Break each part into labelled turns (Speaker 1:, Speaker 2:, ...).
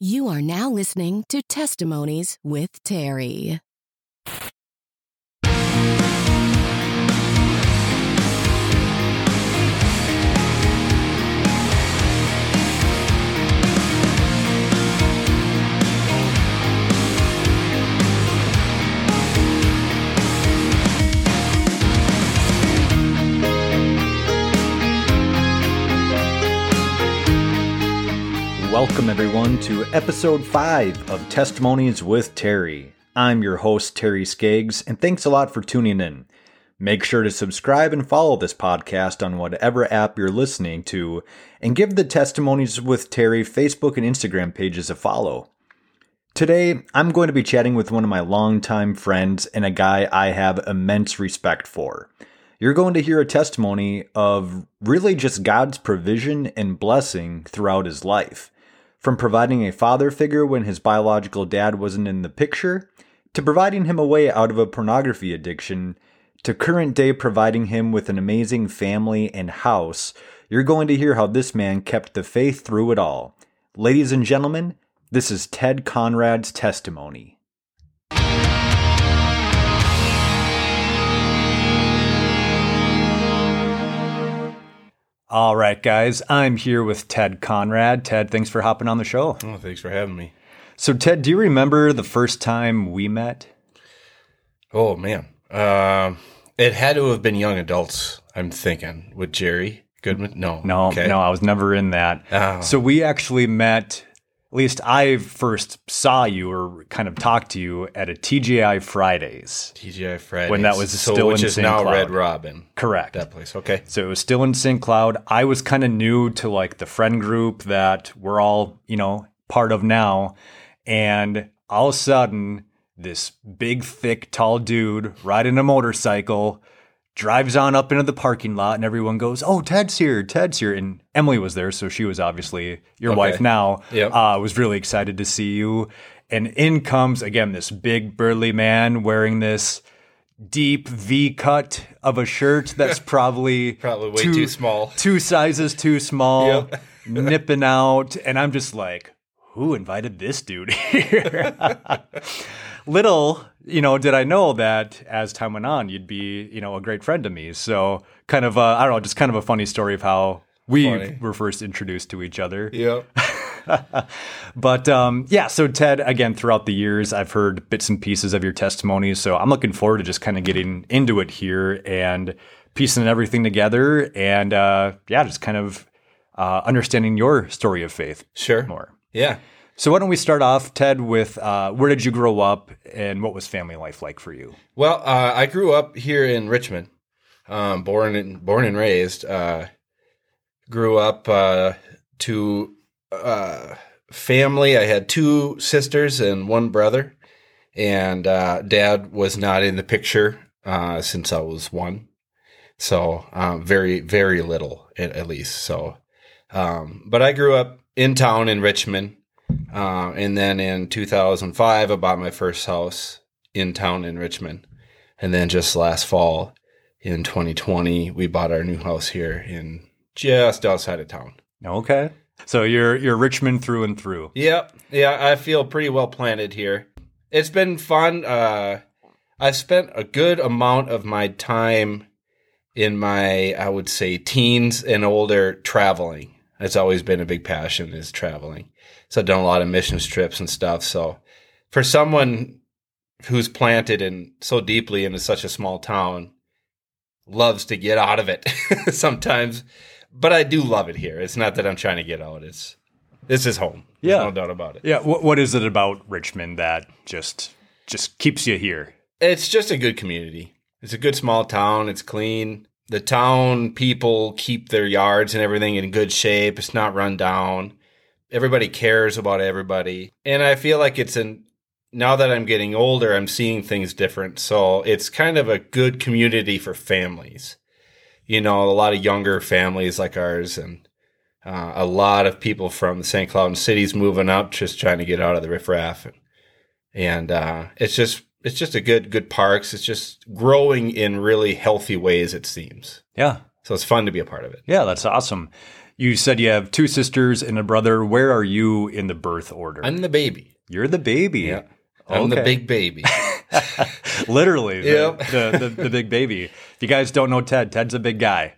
Speaker 1: You are now listening to Testimonies with Terry.
Speaker 2: Welcome, everyone, to episode 5 of Testimonies with Terry. I'm your host, Terry Skaggs, and thanks a lot for tuning in. Make sure to subscribe and follow this podcast on whatever app you're listening to, and give the Testimonies with Terry Facebook and Instagram pages a follow. Today, I'm going to be chatting with one of my longtime friends and a guy I have immense respect for. You're going to hear a testimony of really just God's provision and blessing throughout his life. From providing a father figure when his biological dad wasn't in the picture, to providing him a way out of a pornography addiction, to current day providing him with an amazing family and house, you're going to hear how this man kept the faith through it all. Ladies and gentlemen, this is Ted Conrad's testimony. All right, guys, I'm here with Ted Conrad. Ted, thanks for hopping on the show.
Speaker 3: Oh, thanks for having me.
Speaker 2: So, Ted, do you remember the first time we met?
Speaker 3: Oh man, um, it had to have been young adults. I'm thinking with Jerry Goodman. No,
Speaker 2: No,
Speaker 3: okay.
Speaker 2: no, I was never in that.
Speaker 3: Oh.
Speaker 2: So we actually met. At least I first saw you or kind of talked to you at a TGI Fridays.
Speaker 3: TGI Fridays
Speaker 2: When that was
Speaker 3: so
Speaker 2: still
Speaker 3: which
Speaker 2: in
Speaker 3: is
Speaker 2: St.
Speaker 3: now
Speaker 2: Cloud.
Speaker 3: Red Robin.
Speaker 2: Correct.
Speaker 3: That place. Okay.
Speaker 2: So it was still in St. Cloud. I was kind of new to like the friend group that we're all, you know, part of now. And all of a sudden, this big, thick, tall dude riding a motorcycle drives on up into the parking lot, and everyone goes, Oh, Ted's here, Ted's here. And Emily was there. So she was obviously your
Speaker 3: Okay.
Speaker 2: wife now.
Speaker 3: Yep.
Speaker 2: Uh, was really excited to see you. And in comes, again, this big, burly man wearing this deep V cut of a shirt that's probably
Speaker 3: Probably way too small.
Speaker 2: two sizes too small,
Speaker 3: Yep.
Speaker 2: nipping out, and I'm just like, who invited this dude here? Little, you know, did I know that as time went on, you'd be, you know, a great friend to me. So, kind of, uh, I don't know, just kind of a funny story of how we
Speaker 3: Funny.
Speaker 2: were first introduced to each other.
Speaker 3: Yep.
Speaker 2: But um, yeah, so Ted, again, throughout the years, I've heard bits and pieces of your testimony. So I'm looking forward to just kind of getting into it here and piecing everything together and uh, yeah, just kind of uh, understanding your story of faith
Speaker 3: Sure.
Speaker 2: more.
Speaker 3: Yeah.
Speaker 2: So why don't we start off, Ted, with uh, where did you grow up and what was family life like for you?
Speaker 3: Well, uh, I grew up here in Richmond, um, born and born and raised. Uh, grew up uh, to uh, family. I had two sisters and one brother, and uh, dad was not in the picture uh, since I was one. So um, very very little at, at least. So, um, but I grew up in town in Richmond. Uh, and then in 2005, I bought my first house in town in Richmond. And then just last fall in 2020, we bought our new house here in just outside of town.
Speaker 2: Okay. So you're you're Richmond through and through.
Speaker 3: Yep. Yeah, I feel pretty well planted here. It's been fun. Uh, I've spent a good amount of my time in my, I would say, teens and older traveling. It's always been a big passion is traveling. So I've done a lot of missions trips and stuff. So for someone who's planted in so deeply into such a small town, loves to get out of it sometimes. But I do love it here. It's not that I'm trying to get out. It's this is home. There's
Speaker 2: Yeah.
Speaker 3: no doubt about it.
Speaker 2: Yeah. What, what is it about Richmond that just just keeps you here?
Speaker 3: It's just a good community. It's a good small town. It's clean. The town people keep their yards and everything in good shape. It's not run down. Everybody cares about everybody. And I feel like it's an now that I'm getting older, I'm seeing things different. So it's kind of a good community for families. You know, a lot of younger families like ours and uh, a lot of people from the St. Cloud cities moving up, just trying to get out of the riffraff. And, and uh, it's just it's just a good good parks. It's just growing in really healthy ways. It seems
Speaker 2: Yeah.
Speaker 3: so. It's fun to be a part of it.
Speaker 2: Yeah, that's awesome. You said you have two sisters and a brother. Where are you in the birth order?
Speaker 3: I'm the baby.
Speaker 2: You're the baby.
Speaker 3: Yeah. I'm the big baby.
Speaker 2: Literally, the,
Speaker 3: Yep.
Speaker 2: the, the, the big baby. If you guys don't know Ted, Ted's a big guy.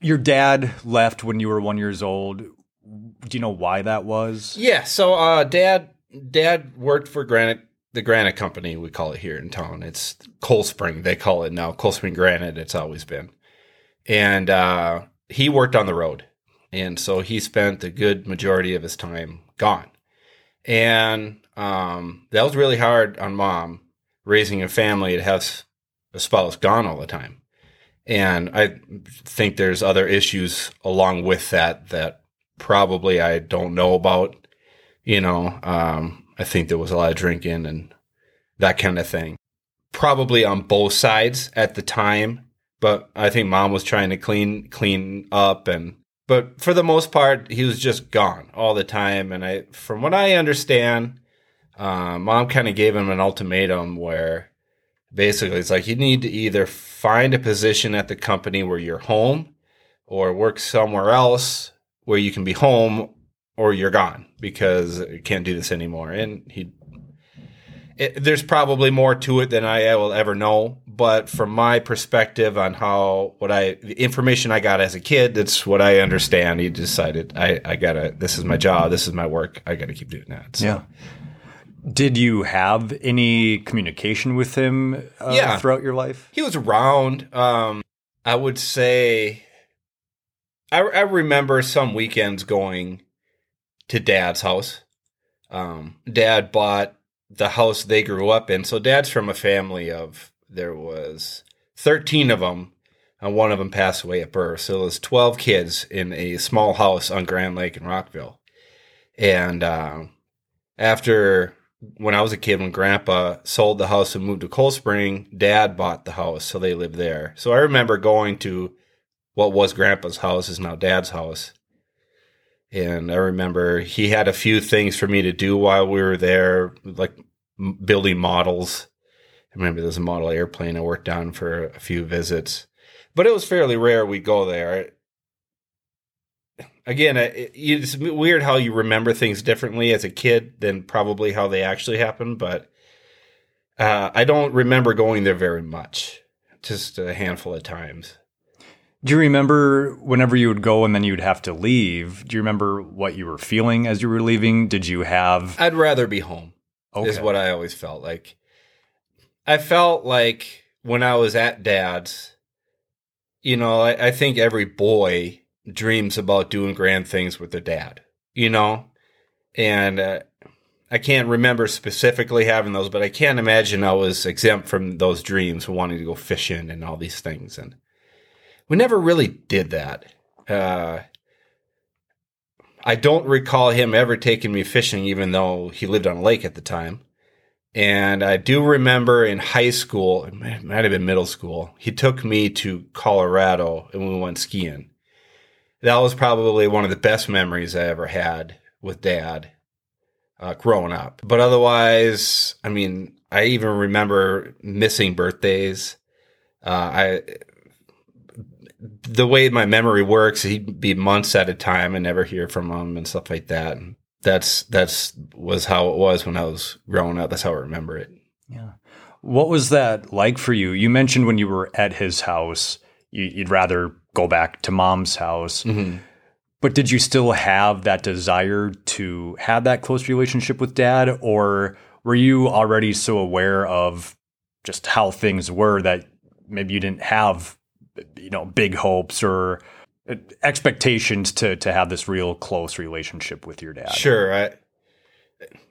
Speaker 2: Your dad left when you were one years old. Do you know why that was?
Speaker 3: Yeah. So, uh, dad, dad worked for Granite, the Granite Company. We call it here in town. It's Cold Spring. They call it now Cold Spring Granite. It's always been, and uh, he worked on the road, and so he spent a good majority of his time gone, and um, that was really hard on mom raising a family to have a spouse gone all the time. And I think there's other issues along with that that probably I don't know about. You know, um, I think there was a lot of drinking and that kind of thing. Probably on both sides at the time, but I think mom was trying to clean clean up and but for the most part he was just gone all the time and I from what I understand uh, mom kind of gave him an ultimatum where basically it's like you need to either find a position at the company where you're home or work somewhere else where you can be home or you're gone because you can't do this anymore and he it, there's probably more to it than I will ever know but from my perspective on how what I the information I got as a kid that's what I understand he decided I I gotta this is my job this is my work I gotta keep doing that so.
Speaker 2: Yeah. Did you have any communication with him uh,
Speaker 3: Yeah.
Speaker 2: throughout your life?
Speaker 3: he was around. Um, I would say, I, I remember some weekends going to dad's house. Um, dad bought the house they grew up in. So dad's from a family of, there was 13 of them and one of them passed away at birth. So it was 12 kids in a small house on Grand Lake in Rockville. And, um, after when I was a kid, when grandpa sold the house and moved to Cold Spring, dad bought the house, so they lived there. So I remember going to what was grandpa's house is now dad's house. And I remember he had a few things for me to do while we were there, like building models. I remember there's a model airplane I worked on for a few visits, but it was fairly rare we'd go there. Again, it's weird how you remember things differently as a kid than probably how they actually happened, but uh, I don't remember going there very much, just a handful of times.
Speaker 2: Do you remember whenever you would go and then you'd have to leave? Do you remember what you were feeling as you were leaving? Did you have
Speaker 3: I'd rather be home. is what I always felt like. I felt like when I was at dad's, you know, I, I think every boy dreams about doing grand things with their dad, you know? And uh, I can't remember specifically having those, but I can't imagine I was exempt from those dreams, wanting to go fishing and all these things. And we never really did that. Uh, I don't recall him ever taking me fishing, even though he lived on a lake at the time. And I do remember in high school, it might have been middle school, he took me to Colorado and we went skiing. That was probably one of the best memories I ever had with dad uh, growing up. But otherwise, I mean, I even remember missing birthdays. Uh, I the way my memory works, he'd be months at a time and never hear from him and stuff like that. And that's that's was how it was when I was growing up. That's how I remember it.
Speaker 2: Yeah. What was that like for you? You mentioned when you were at his house, you, you'd rather go back to mom's house. Mm-hmm. But did you still have that desire to have that close relationship with dad? Or were you already so aware of just how things were that maybe you didn't have, you know, big hopes or uh, expectations to, to have this real close relationship with your dad?
Speaker 3: Sure. I,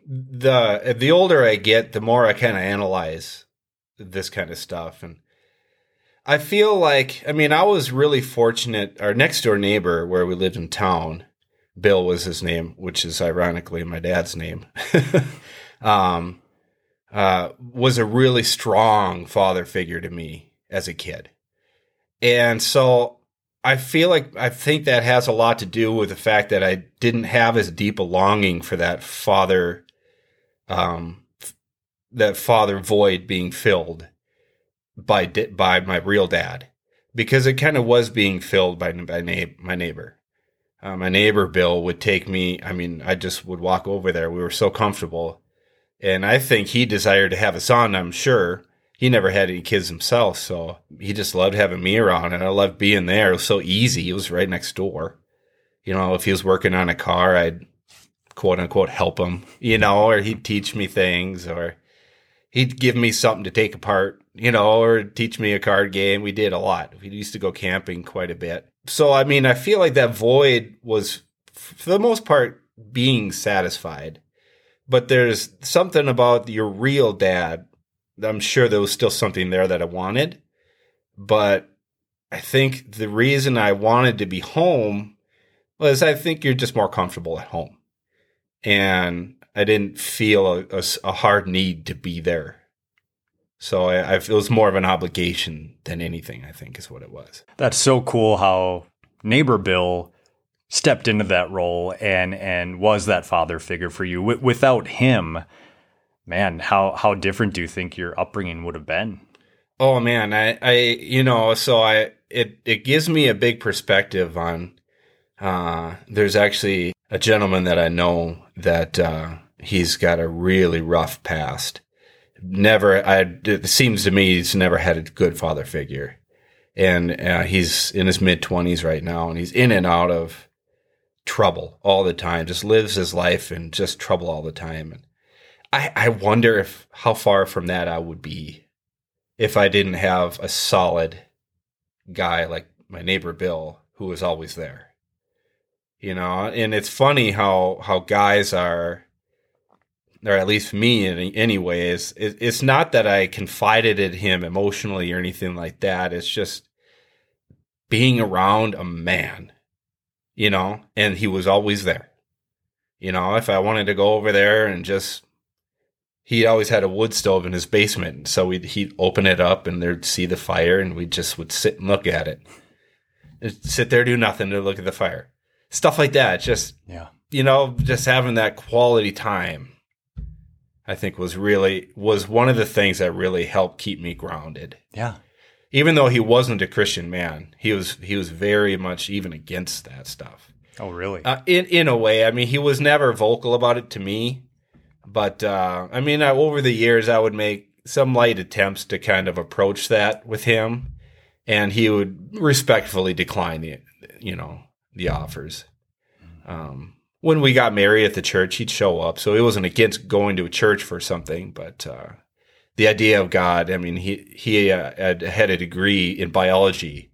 Speaker 3: the the older I get, the more I kind of analyze this kind of stuff, and I feel like I mean I was really fortunate. Our next door neighbor, where we lived in town, Bill was his name, which is ironically my dad's name. um, uh, was a really strong father figure to me as a kid, and so I feel like I think that has a lot to do with the fact that I didn't have as deep a longing for that father, um, that father void being filled by by my real dad, because it kind of was being filled by by na- my neighbor. uh, my neighbor Bill would take me. I mean, I just would walk over there. We were so comfortable, and I think he desired to have us on. I'm sure he never had any kids himself, so he just loved having me around, and I loved being there. It was so easy. It was right next door. You know, if he was working on a car, I'd quote unquote help him. You know, or he'd teach me things, or he'd give me something to take apart. You know, or teach me a card game. We did a lot. We used to go camping quite a bit. So, I mean, I feel like that void was, for the most part, being satisfied. But there's something about your real dad I'm sure there was still something there that I wanted, but I think the reason I wanted to be home was I think you're just more comfortable at home, and I didn't feel a, a, a hard need to be there. So I, I, it was more of an obligation than anything. I think is what it was.
Speaker 2: That's so cool how neighbor Bill stepped into that role and and was that father figure for you. W- without him, man, how how different do you think your upbringing would have been?
Speaker 3: Oh man, I I you know, so I it it gives me a big perspective on uh there's actually a gentleman that I know that uh he's got a really rough past. Never I it seems to me he's never had a good father figure. And uh, he's in his mid 20s right now and he's in and out of trouble all the time. Just lives his life in just trouble all the time. And I, I wonder if how far from that I would be if I didn't have a solid guy like my neighbor Bill who was always there. You know, and it's funny how how guys are or at least me in any ways, it, it's not that I confided in him emotionally or anything like that. It's just being around a man, you know, and he was always there. You know, if I wanted to go over there and just he always had a wood stove in his basement. So we'd he'd open it up and there'd see the fire and we just would sit and look at it. Sit there, do nothing to look at the fire. Stuff like that. Just yeah. You know, just having that quality time I think was really was one of the things that really helped keep me grounded.
Speaker 2: Yeah.
Speaker 3: Even though he wasn't a Christian man, he was he was very much even against that stuff.
Speaker 2: Oh, really?
Speaker 3: Uh, in in a way, I mean, he was never vocal about it to me, but uh, I mean, I, over the years, I would make some light attempts to kind of approach that with him, and he would respectfully decline the, you know, the offers. Um, when we got married at the church, he'd show up, so he wasn't against going to a church for something, but uh, the idea of God. I mean, he he uh, had, had a degree in biology,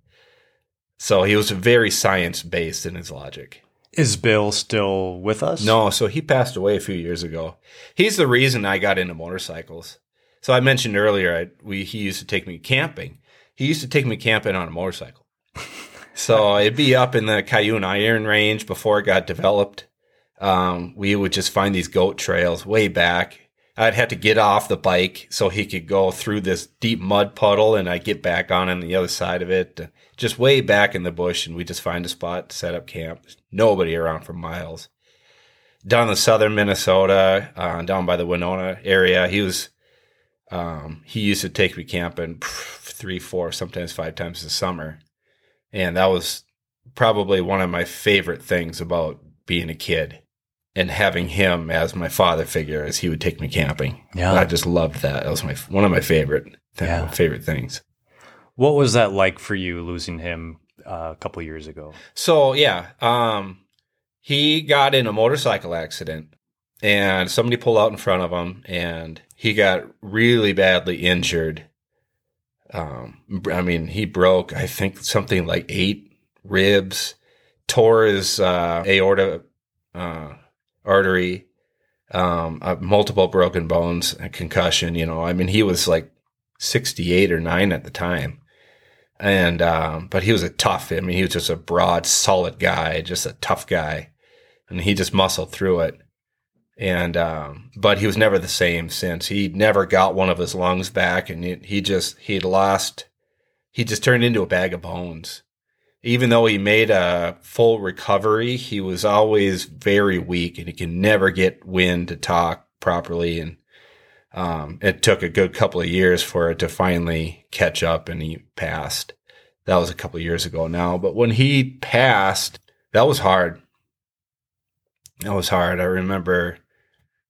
Speaker 3: so he was very science based in his logic.
Speaker 2: Is Bill still with us?
Speaker 3: No, so he passed away a few years ago. He's the reason I got into motorcycles. So I mentioned earlier, I, we he used to take me camping. He used to take me camping on a motorcycle. so it'd be up in the Cuyuna Iron Range before it got developed. Um, we would just find these goat trails way back. I'd have to get off the bike so he could go through this deep mud puddle, and I'd get back on on the other side of it just way back in the bush, and we just find a spot to set up camp. Nobody around for miles. Down in southern Minnesota, uh, down by the Winona area, he was um, he used to take me camping three, four, sometimes five times a summer, and that was probably one of my favorite things about being a kid and having him as my father figure as he would take me camping. Yeah, I just loved that. That was my one of my favorite th- yeah. favorite things.
Speaker 2: What was that like for you losing him uh, a couple years ago?
Speaker 3: So yeah, um, he got in a motorcycle accident, and somebody pulled out in front of him, and he got really badly injured. Um, I mean, he broke I think something like eight ribs, tore his uh, aorta uh, artery, um, uh, multiple broken bones, a concussion. You know, I mean, he was like 68 or 9 at the time and um, but he was a tough. I mean, he was just a broad, solid guy, just a tough guy, and he just muscled through it. And um, but he was never the same since. He never got one of his lungs back, and he, he just he'd lost. He just turned into a bag of bones. Even though he made a full recovery, he was always very weak, and he could never get wind to talk properly. And um, it took a good couple of years for it to finally catch up and he passed. That was a couple of years ago now. But when he passed, that was hard. That was hard. I remember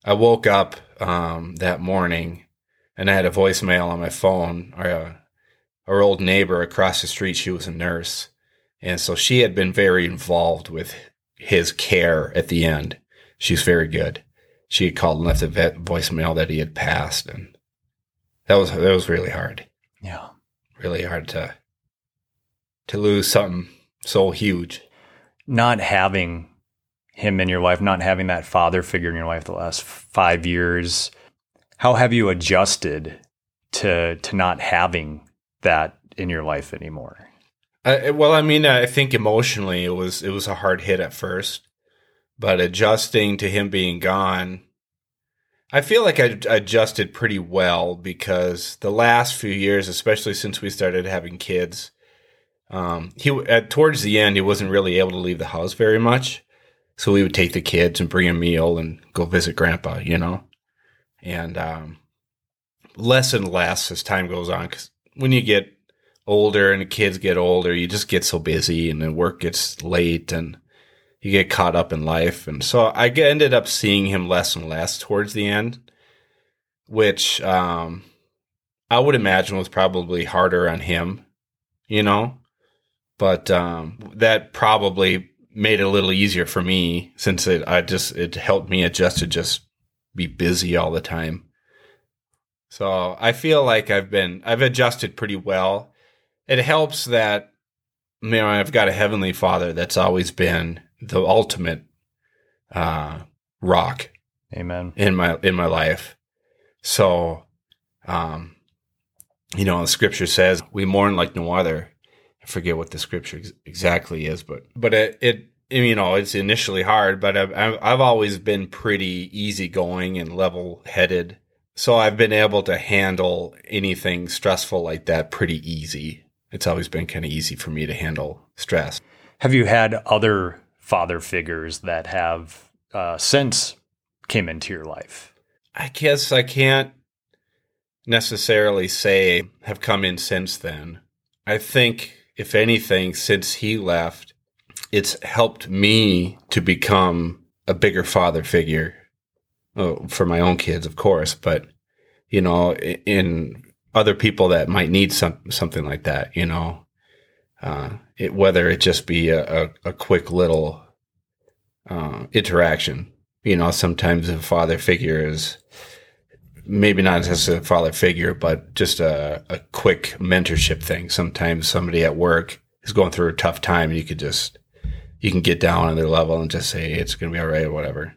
Speaker 3: I woke up um, that morning and I had a voicemail on my phone. Our, uh, our old neighbor across the street, she was a nurse. And so she had been very involved with his care at the end. She's very good. She had called and left a vet voicemail that he had passed. And that was, that was really hard.
Speaker 2: Yeah.
Speaker 3: Really hard to, to lose something so huge.
Speaker 2: Not having him in your life, not having that father figure in your life the last five years, how have you adjusted to to not having that in your life anymore?
Speaker 3: Uh, well, I mean, I think emotionally it was it was a hard hit at first, but adjusting to him being gone, I feel like I adjusted pretty well because the last few years, especially since we started having kids, um, he at, towards the end he wasn't really able to leave the house very much, so we would take the kids and bring a meal and go visit grandpa, you know, and um, less and less as time goes on because when you get older and the kids get older, you just get so busy and the work gets late and you get caught up in life. And so I ended up seeing him less and less towards the end, which um, I would imagine was probably harder on him, you know, but um, that probably made it a little easier for me since it I just it helped me adjust to just be busy all the time. So I feel like I've been I've adjusted pretty well. It helps that you know I've got a heavenly Father that's always been the ultimate uh, rock.
Speaker 2: Amen.
Speaker 3: In my in my life. So um you know, the scripture says we mourn like no other. I forget what the scripture ex- exactly is, but but it, it you know it's initially hard, but I've I've always been pretty easygoing and level headed, so I've been able to handle anything stressful like that pretty easy. It's always been kind of easy for me to handle stress.
Speaker 2: Have you had other father figures that have uh, since came into your life?
Speaker 3: I guess I can't necessarily say have come in since then. I think if anything, since he left, it's helped me to become a bigger father figure oh, for my own kids, of course, but you know, in other people that might need some something like that, you know, uh, it, whether it just be a, a, a quick little uh, interaction. You know, sometimes a father figure is maybe not as a father figure, but just a, a quick mentorship thing. Sometimes somebody at work is going through a tough time and you could just, you can get down on their level and just say, it's going to be all right or whatever.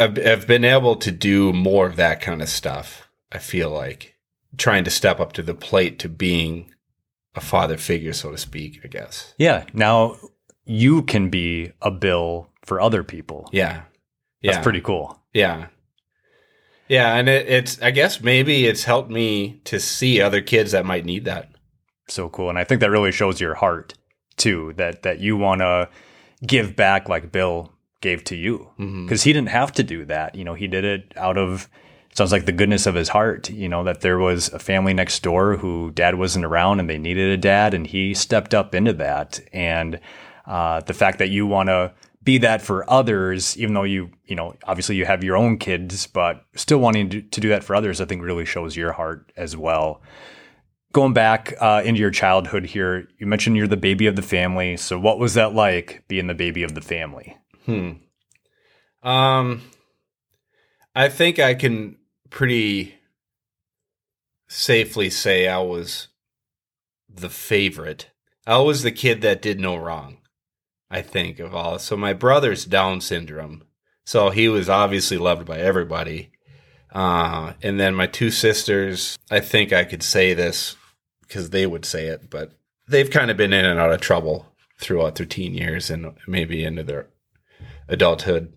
Speaker 3: I've, I've been able to do more of that kind of stuff. I feel like trying to step up to the plate to being a father figure, so to speak, I guess.
Speaker 2: Yeah. Now you can be a bill for other people.
Speaker 3: Yeah.
Speaker 2: Yeah. That's pretty cool.
Speaker 3: Yeah. Yeah, and it, it's I guess maybe it's helped me to see other kids that might need that.
Speaker 2: So cool, and I think that really shows your heart too. That that you want to give back like Bill gave to you because mm-hmm. he didn't have to do that. You know, he did it out of sounds like the goodness of his heart. You know that there was a family next door who dad wasn't around and they needed a dad, and he stepped up into that. And uh, the fact that you want to be that for others, even though you, you know, obviously you have your own kids, but still wanting to, do that for others, I think really shows your heart as well. Going back uh, into your childhood here, you mentioned you're the baby of the family. So what was that like being the baby of the family?
Speaker 3: Hmm. Um, I think I can pretty safely say I was the favorite. I was the kid that did no wrong. I think, of all. So my brother's Down syndrome. So he was obviously loved by everybody. Uh, and then my two sisters, I think I could say this because they would say it, but they've kind of been in and out of trouble throughout their teen years and maybe into their adulthood.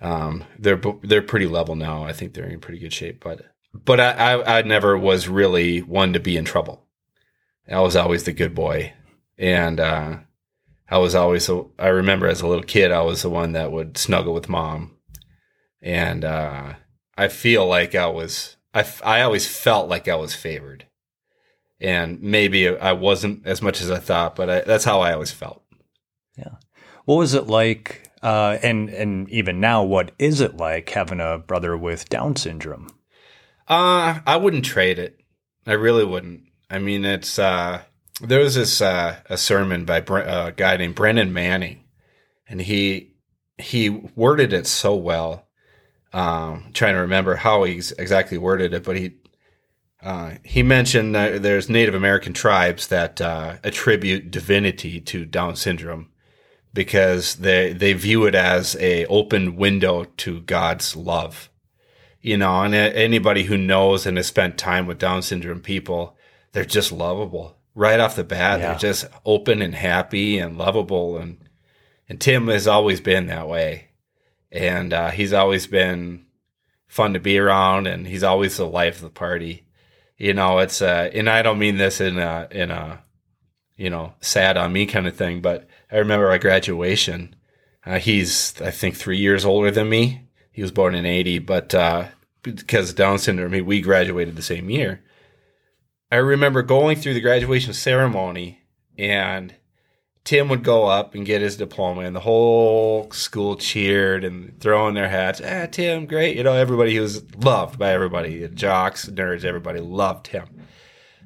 Speaker 3: Um, they're they're pretty level now. I think they're in pretty good shape, but but I, I, I never was really one to be in trouble. I was always the good boy, and uh, I was always, a, I remember as a little kid, I was the one that would snuggle with mom. And uh, I feel like I was, I, I always felt like I was favored. And maybe I wasn't as much as I thought, but I, that's how I always felt.
Speaker 2: Yeah. What was it like Uh, and and even now, what is it like having a brother with Down syndrome?
Speaker 3: Uh, I wouldn't trade it. I really wouldn't. I mean, it's uh, there was this uh, a sermon by Bre- a guy named Brennan Manning, and he he worded it so well. Um, trying to remember how he exactly worded it, but he uh, he mentioned there's Native American tribes that uh, attribute divinity to Down syndrome because they they view it as a open window to God's love. You know, and anybody who knows and has spent time with Down syndrome people, they're just lovable right off the bat. Yeah. They're just open and happy and lovable, and and Tim has always been that way, and uh, he's always been fun to be around, and he's always the life of the party. You know, it's uh, and I don't mean this in a in a you know sad on me kind of thing, but I remember my graduation. Uh, he's I think three years older than me. He was born in '80, but uh, because Down syndrome, mean, we graduated the same year. I remember going through the graduation ceremony and Tim would go up and get his diploma, and the whole school cheered and throwing their hats. Ah, Tim, great! You know, everybody he was loved by everybody, jocks, nerds, everybody loved him.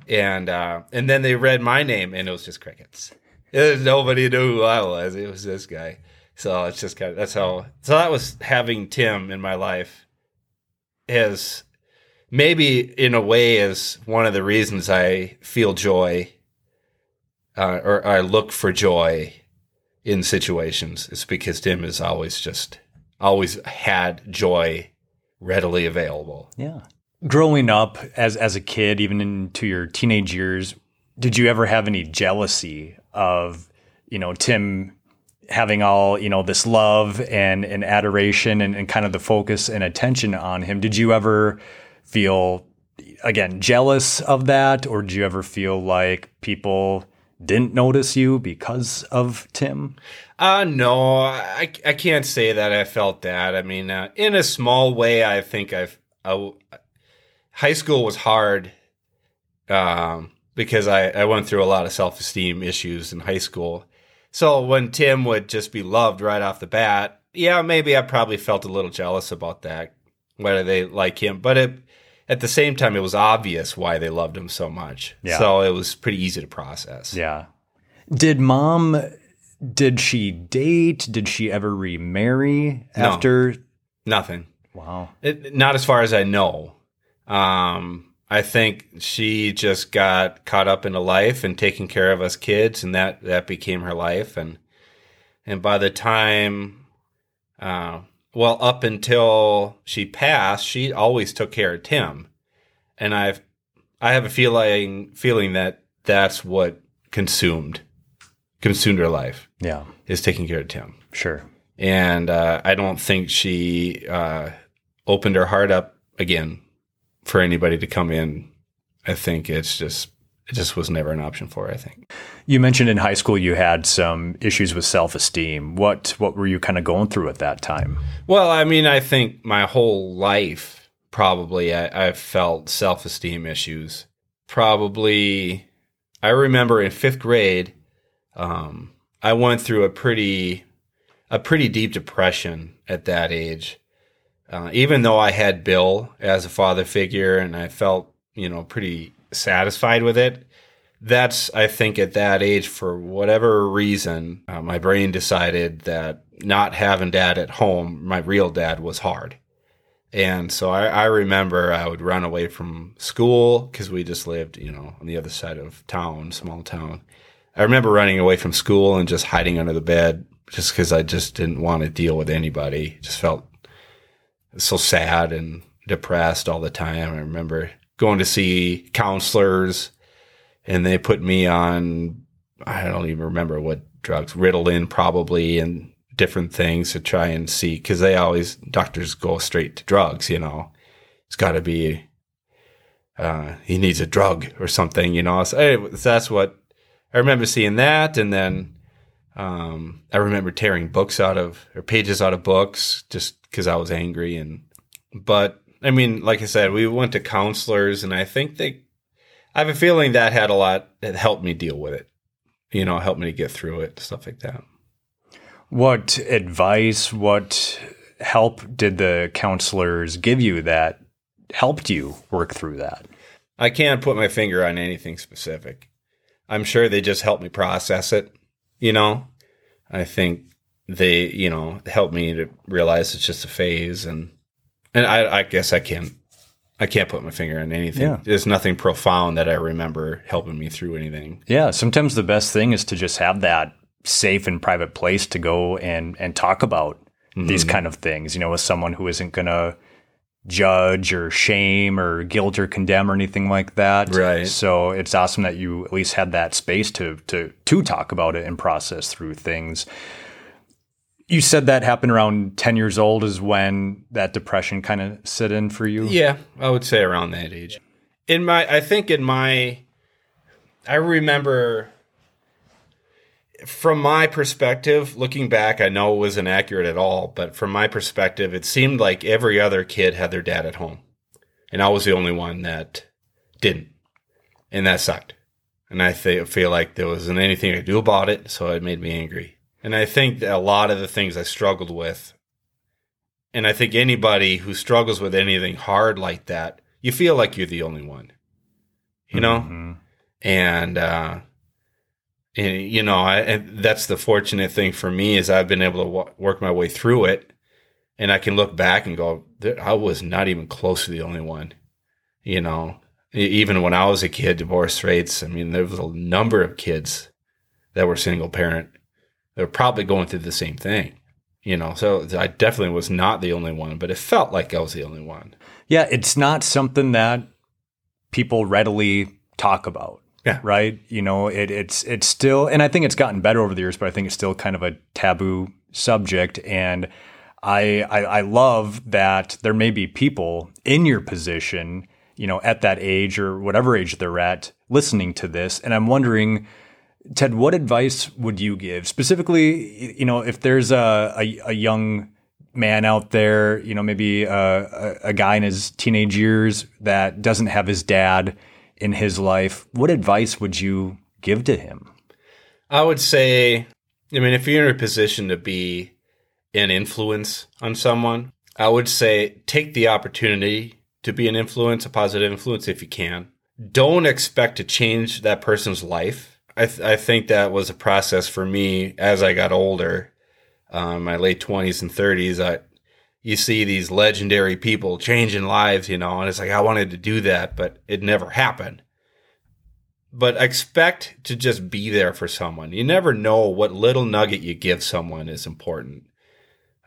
Speaker 3: And uh, and then they read my name, and it was just crickets. Nobody knew who I was. It was this guy. So it's just kind of that's how. So that was having Tim in my life. Has maybe in a way is one of the reasons I feel joy uh, or I look for joy in situations is because Tim has always just always had joy readily available.
Speaker 2: Yeah. Growing up as as a kid, even into your teenage years, did you ever have any jealousy of, you know, Tim having all, you know, this love and, and adoration and, and kind of the focus and attention on him? Did you ever feel again jealous of that? Or did you ever feel like people didn't notice you because of Tim?
Speaker 3: Uh, no, I, I can't say that I felt that. I mean, uh, in a small way, I think I've, I, high school was hard, um, because I, I went through a lot of self esteem issues in high school. So when Tim would just be loved right off the bat, yeah, maybe I probably felt a little jealous about that, whether they like him. But it, at the same time, it was obvious why they loved him so much. Yeah. So it was pretty easy to process.
Speaker 2: Yeah. Did mom, did she date? Did she ever remarry after?
Speaker 3: No, nothing.
Speaker 2: Wow.
Speaker 3: It, not as far as I know. Um, I think she just got caught up into life and taking care of us kids, and that that became her life. And and by the time uh, well, up until she passed, she always took care of Tim, and I've I have a feeling feeling that that's what consumed consumed her life.
Speaker 2: Yeah,
Speaker 3: is taking care of Tim.
Speaker 2: Sure.
Speaker 3: And uh, I don't think she uh, opened her heart up again for anybody to come in. I think it's just it just was never an option for I think.
Speaker 2: You mentioned in high school you had some issues with self esteem. What what were you kind of going through at that time?
Speaker 3: Well, I mean, I think my whole life probably I, I felt self esteem issues. Probably, I remember in fifth grade, um, I went through a pretty a pretty deep depression at that age. Uh, even though I had Bill as a father figure and I felt you know pretty satisfied with it. That's, I think, at that age, for whatever reason, uh, my brain decided that not having dad at home, my real dad, was hard. And so I, I remember I would run away from school because we just lived, you know, on the other side of town, small town. I remember running away from school and just hiding under the bed just because I just didn't want to deal with anybody. Just felt so sad and depressed all the time. I remember going to see counselors and they put me on I don't even remember what drugs, Ritalin probably and different things to try and see because they always doctors go straight to drugs, you know. It's got to be uh, he needs a drug or something, you know. So that's what I remember seeing that, and then um, I remember tearing books out of or pages out of books just because I was angry and but I mean, like I said, we went to counselors, and I think they, I have a feeling that had a lot that helped me deal with it. You know, helped me to get through it, stuff like that.
Speaker 2: What advice, what help did the counselors give you that helped you work through that?
Speaker 3: I can't put my finger on anything specific. I'm sure they just helped me process it. You know, I think they, you know, helped me to realize it's just a phase, and and I, I guess I can't, I can't put my finger on anything.
Speaker 2: Yeah.
Speaker 3: There's nothing profound that I remember helping me through anything.
Speaker 2: Yeah, sometimes the best thing is to just have that safe and private place to go and and talk about these mm-hmm. kind of things, you know, with someone who isn't going to judge or shame or guilt or condemn or anything like that.
Speaker 3: Right.
Speaker 2: So it's awesome that you at least had that space to to to talk about it and process through things. You said that happened around 10 years old is when that depression kind of set in for you.
Speaker 3: Yeah, I would say around that age. In my, I think in my, I remember from my perspective, looking back, I know it wasn't accurate at all, but from my perspective, it seemed like every other kid had their dad at home. And I was the only one that didn't. And that sucked. And I th- feel like there wasn't anything I could do about it, so it made me angry. And I think that a lot of the things I struggled with, and I think anybody who struggles with anything hard like that, you feel like you're the only one. You know?
Speaker 2: Mhm.
Speaker 3: and uh and you know I, and that's the fortunate thing for me is i've been able to w- work my way through it. And i can look back and go i was not even close to the only one you know. Even when i was a kid divorce rates i mean there was a number of kids that were single parent they're probably going through the same thing you know. So i definitely was not the only one but it felt like i was the only one.
Speaker 2: Yeah, it's not something that people readily talk about.
Speaker 3: Yeah.
Speaker 2: Right. You know, it, it's it's still, and I think it's gotten better over the years, but I think it's still kind of a taboo subject. And I, I I love that there may be people in your position, you know, at that age or whatever age they're at, listening to this, and I'm wondering. Ted, what advice would you give specifically? You know, if there's a, a, a young man out there, you know, maybe a, a, a guy in his teenage years that doesn't have his dad in his life, what advice would you give to him?
Speaker 3: I would say, I mean, if you're in a position to be an influence on someone, I would say take the opportunity to be an influence, a positive influence if you can. Don't expect to change that person's life. I, th- I think that was a process for me as I got older, um, my late 20s and 30s. I, you see these legendary people changing lives, you know, and it's like I wanted to do that, but it never happened but expect to just be there for someone. You never know what little nugget you give someone is important.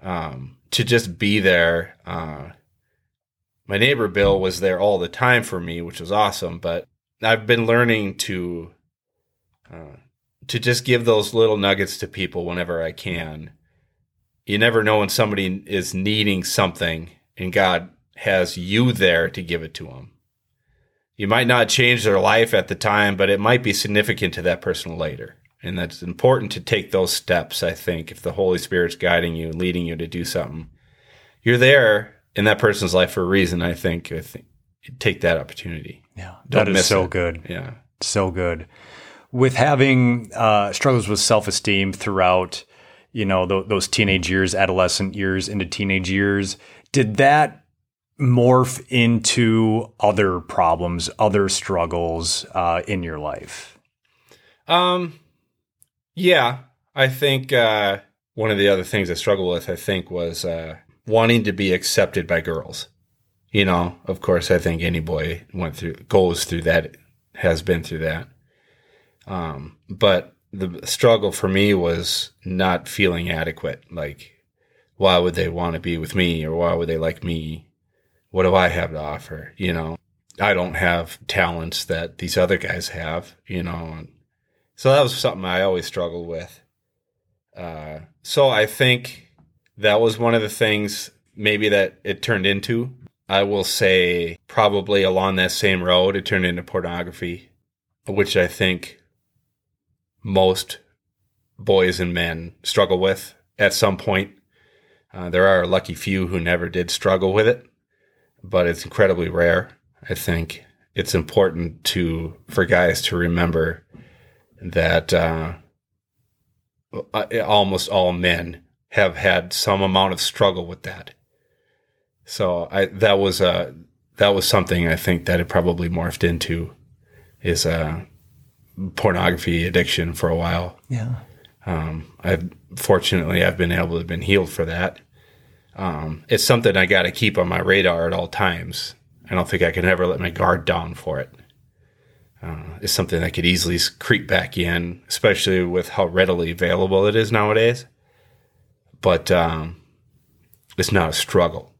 Speaker 3: Um, to just be there. Uh, my neighbor Bill was there all the time for me, which was awesome. But I've been learning to uh, to just give those little nuggets to people whenever I can. You never know when somebody is needing something, and God has you there to give it to them you might not change their life at the time, but it might be significant to that person later. And that's important to take those steps, I think, if the Holy Spirit's guiding you and leading you to do something. You're there in that person's life for a reason, I think. I think take that opportunity.
Speaker 2: Yeah,
Speaker 3: Don't
Speaker 2: that is so
Speaker 3: it.
Speaker 2: good.
Speaker 3: Yeah.
Speaker 2: So good. With having uh, struggles with self esteem throughout, you know, th- those teenage years, adolescent years into teenage years, did that morph into other problems, other struggles uh, in your life?
Speaker 3: Um, yeah, I think uh, one of the other things I struggled with, I think, was uh, wanting to be accepted by girls. You know, of course, I think any boy went through, goes through that, has been through that. Um, but the struggle for me was not feeling adequate. Like, why would they want to be with me, or why would they like me? What do I have to offer? You know, I don't have talents that these other guys have. You know, and so that was something I always struggled with. Uh, so I think that was one of the things maybe that it turned into. I will say probably along that same road, it turned into pornography, which I think most boys and men struggle with at some point. Uh, there are a lucky few who never did struggle with it, but it's incredibly rare. I think it's important to for guys to remember that uh, uh, almost all men have had some amount of struggle with that. So I that was a that was something I think that it probably morphed into is a pornography addiction for a while.
Speaker 2: Yeah.
Speaker 3: Um, I've fortunately I've been able to been healed for that. Um, it's something I got to keep on my radar at all times. I don't think I can ever let my guard down for it. Uh, it's something that could easily creep back in, especially with how readily available it is nowadays. But um, it's not a struggle.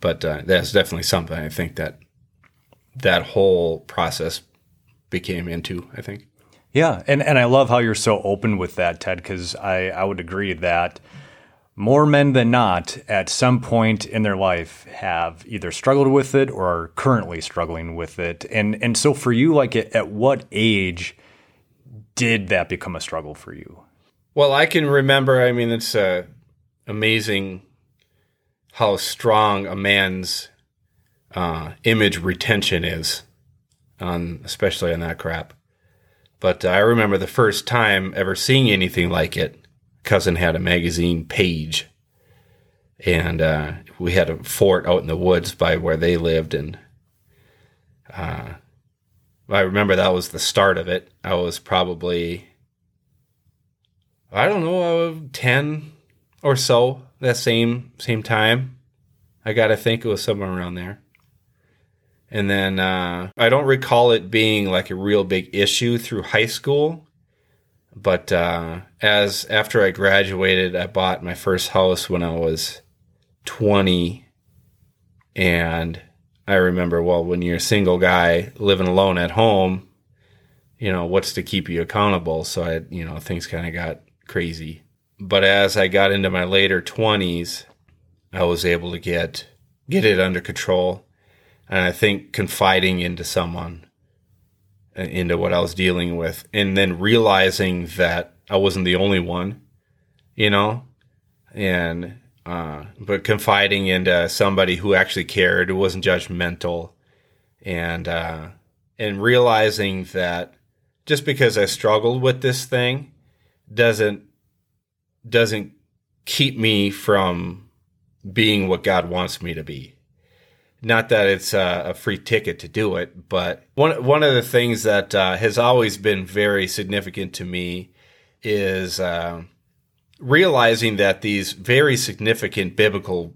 Speaker 3: But uh, that's definitely something I think that that whole process became into. I think.
Speaker 2: Yeah, and and I love how you're so open with that, Ted, because I I would agree that more men than not at some point in their life have either struggled with it or are currently struggling with it and and so for you like at, at what age did that become a struggle for you
Speaker 3: well i can remember i mean it's uh, amazing how strong a man's uh, image retention is on especially on that crap but i remember the first time ever seeing anything like it cousin had a magazine page, and uh, we had a fort out in the woods by where they lived, and uh, I remember that was the start of it. I was probably, I don't know, ten or so that same same time. I got to think it was somewhere around there. And then uh, I don't recall it being like a real big issue through high school but uh, as after I graduated, I bought my first house when I was 20. And I remember, well, when you're a single guy living alone at home, you know, what's to keep you accountable? So I, you know, things kind of got crazy. But as I got into my later 20s, I was able to get get it under control. And I think confiding into someone into what I was dealing with, and then realizing that I wasn't the only one, you know, and uh, but confiding into somebody who actually cared, who wasn't judgmental, and uh, and realizing that just because I struggled with this thing doesn't doesn't keep me from being what God wants me to be not that it's a, a, free ticket to do it, but one one of the things that uh, has always been very significant to me is uh, realizing that these very significant biblical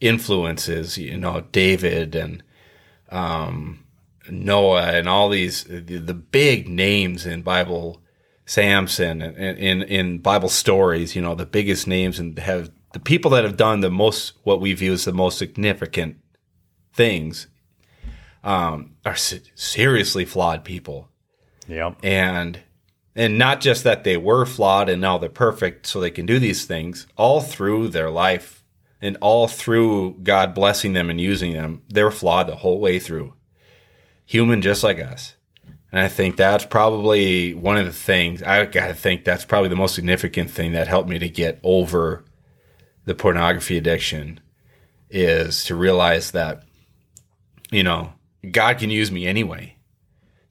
Speaker 3: influences, you know, David and um, Noah and all these the, the, big names in Bible, Samson and in in Bible stories, you know, the biggest names and have the people that have done the most what we view as the most significant things um, are seriously flawed people.
Speaker 2: Yeah.
Speaker 3: And and not just that they were flawed and now they're perfect so they can do these things all through their life and all through God blessing them and using them they're flawed the whole way through human just like us and I think that's probably one of the things I got to think that's probably the most significant thing that helped me to get over the pornography addiction is to realize that you know, God can use me anyway.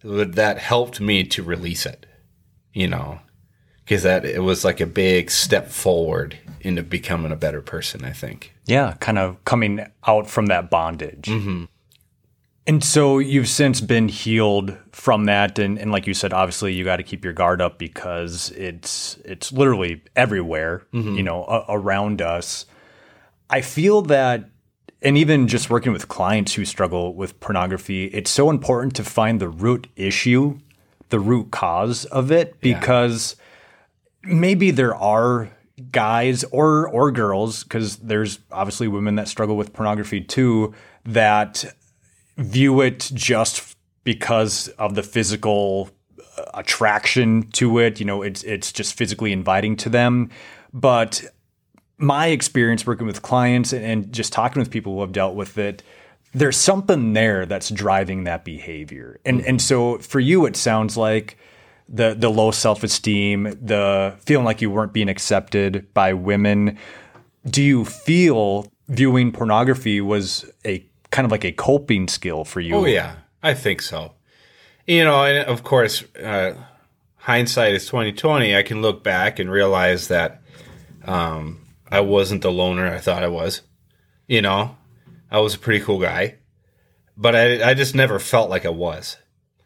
Speaker 3: That helped me to release it, you know, because that it was like a big step forward into becoming a better person. I think.
Speaker 2: Yeah, kind of coming out from that bondage.
Speaker 3: Mm-hmm.
Speaker 2: And so you've since been healed from that, and, and like you said, obviously you got to keep your guard up because it's it's literally everywhere,
Speaker 3: mm-hmm.
Speaker 2: you know, a- around us. I feel that and even just working with clients who struggle with pornography, it's so important to find the root issue, the root cause of it, because yeah. maybe there are guys or or girls, because there's obviously women that struggle with pornography too, that view it just because of the physical uh, attraction to it. You know, it's it's just physically inviting to them. But my experience working with clients and just talking with people who have dealt with it, there's something there that's driving that behavior. And mm-hmm. and so for you it sounds like the the low self-esteem, the feeling like you weren't being accepted by women. Do you feel viewing pornography was a kind of like a coping skill for you?
Speaker 3: Oh yeah, I think so. You know, and of course, uh, hindsight is twenty twenty. I can look back and realize that um, I wasn't the loner I thought I was. You know, I was a pretty cool guy, but I I just never felt like I was.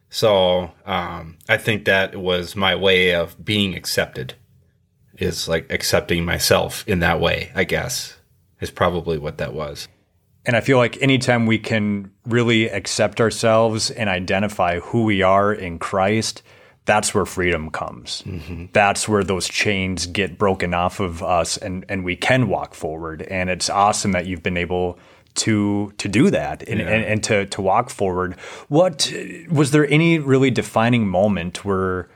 Speaker 3: So um, I think that was my way of being accepted. Is like accepting myself in that way. I guess is probably what that was.
Speaker 2: And I feel like anytime we can really accept ourselves and identify who we are in Christ, that's where freedom comes. Mm-hmm. That's where those chains get broken off of us and, and we can walk forward. And it's awesome that you've been able to to do that and, yeah. and, and, to, to walk forward. What was there any really defining moment where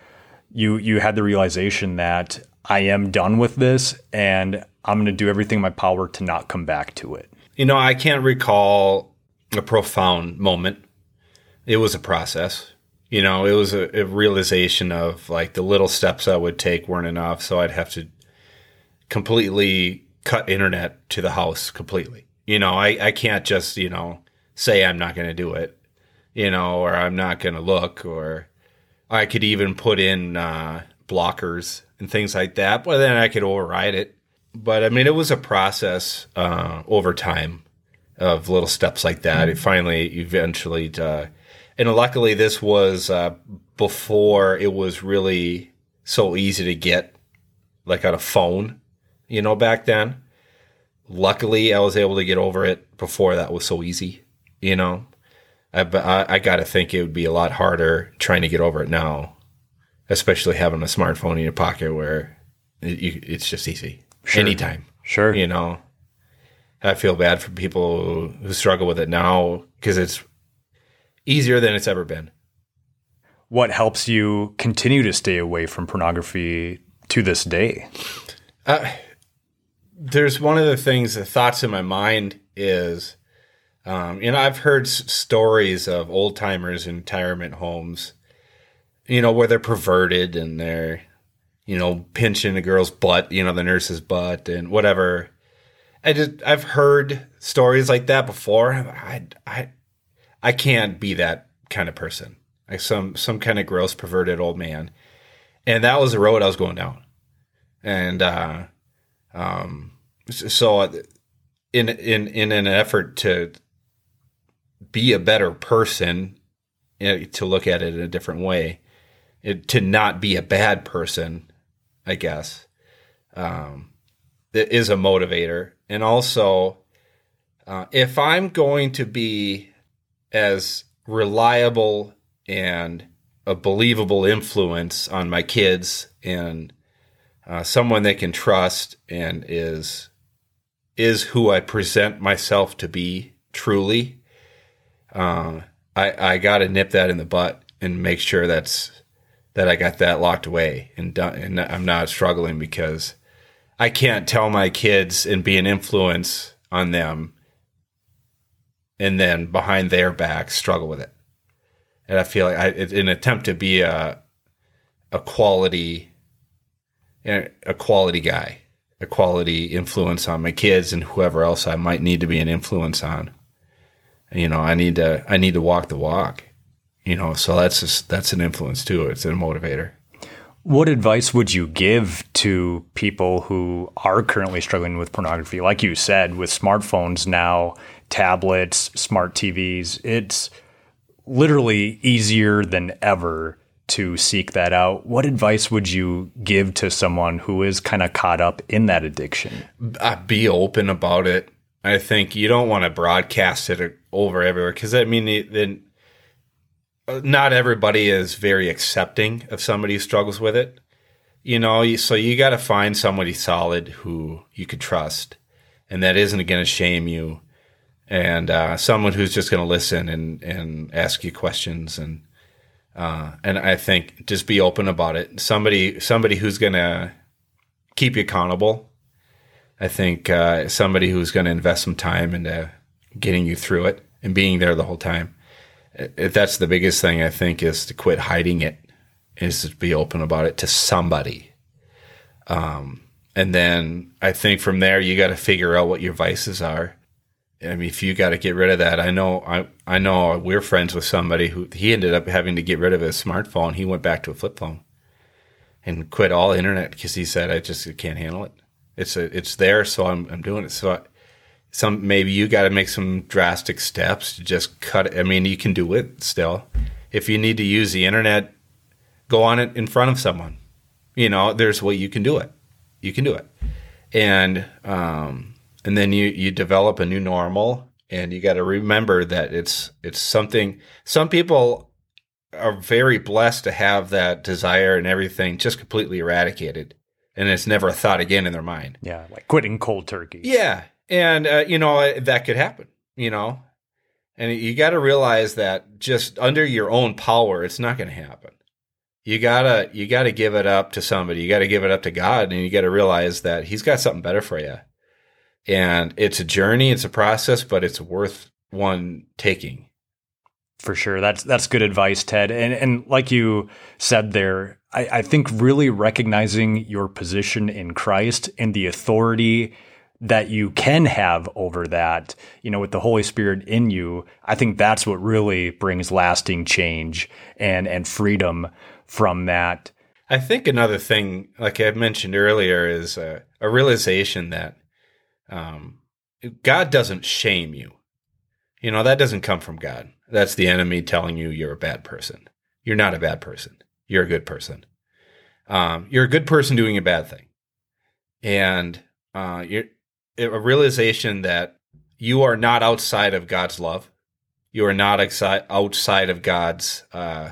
Speaker 2: you you had the realization that I am done with this and I'm going to do everything in my power to not come back to it?
Speaker 3: You know, I can't recall a profound moment. It was a process. You know, it was a, a realization of like the little steps I would take weren't enough, so I'd have to completely cut internet to the house completely. You know, I, I can't just, you know, say I'm not going to do it, you know, or I'm not going to look, or I could even put in uh, blockers and things like that, but then I could override it but I mean, it was a process uh, over time of little steps like that. It finally, eventually, uh, and luckily, this was uh, before it was really so easy to get, like on a phone, you know, back then. Luckily, I was able to get over it before that was so easy, you know. I, I, I got to think it would be a lot harder trying to get over it now, especially having a smartphone in your pocket where it, you, it's just easy sure. anytime.
Speaker 2: Sure.
Speaker 3: You know, I feel bad for people who struggle with it now because it's easier than it's ever been.
Speaker 2: What helps you continue to stay away from pornography to this day?
Speaker 3: Uh, there's one of the things, the thoughts in my mind is, um, you know, I've heard s- stories of old timers in retirement homes, you know, where they're perverted and they're you know, pinching a girl's butt, you know, the nurse's butt and whatever. I just I've heard stories like that before. I I I can't be that kind of person. Like some some kind of gross perverted old man. And that was the road I was going down. And uh um so in in in an effort to be a better person to look at it in a different way it, to not be a bad person I guess, um, is a motivator. And also, uh, if I'm going to be as reliable and a believable influence on my kids and uh, someone they can trust and is is who I present myself to be truly, uh, I I got to nip that in the butt and make sure that's that I got that locked away and done, and I'm not struggling because I can't tell my kids and be an influence on them, and then behind their back struggle with it. And I feel like I, an attempt to be a a quality a quality guy, a quality influence on my kids and whoever else I might need to be an influence on. You know, I need to I need to walk the walk you know so that's just, that's an influence too it's a motivator
Speaker 2: what advice would you give to people who are currently struggling with pornography like you said with smartphones now tablets smart tvs it's literally easier than ever to seek that out. What advice would you give to someone who is kind of caught up in that addiction?
Speaker 3: Uh, be open about it. I think you don't want to broadcast it over everywhere because i mean then not everybody is very accepting of somebody who struggles with it. You know, so you got to find somebody solid who you could trust and that isn't going to shame you and uh, someone who's just going to listen and, and ask you questions and uh, and I think just be open about it. Somebody somebody who's going to keep you accountable. I think uh, somebody who's going to invest some time into getting you through it and being there the whole time if that's the biggest thing I think is to quit hiding it, is to be open about it to somebody. Um, and then I think from there you got to figure out what your vices are. I mean, if you got to get rid of that, I know I I know we're friends with somebody who he ended up having to get rid of his smartphone. He went back to a flip phone, and quit all internet because he said I just can't handle it. It's a, it's there, so I'm I'm doing it. So I, some maybe you got to make some drastic steps to just cut it. I mean, you can do it still. If you need to use the internet, go on it in front of someone. You know, there's a way you can do it. You can do it, and um, and then you you develop a new normal, and you got to remember that it's it's something. Some people are very blessed to have that desire and everything just completely eradicated and it's never a thought again in their mind.
Speaker 2: Yeah, like quitting cold turkey.
Speaker 3: Yeah, and uh, you know that could happen. You know, and you got to realize that just under your own power, it's not going to happen. You gotta you gotta give it up to somebody. You got to give it up to God, and you got to realize that He's got something better for you. And it's a journey, it's a process, but it's worth one taking.
Speaker 2: For sure, that's that's good advice, Ted. And and like you said there, I, I think really recognizing your position in Christ and the authority that you can have over that, you know, with the Holy Spirit in you, I think that's what really brings lasting change and and freedom from that.
Speaker 3: I think another thing, like I mentioned earlier, is a, a realization that um, God doesn't shame you. You know, that doesn't come from God. That's the enemy telling you you're a bad person. You're not a bad person. You're a good person. Um, you're a good person doing a bad thing, and uh, a realization that you are not outside of God's love. You are not outside outside of God's uh,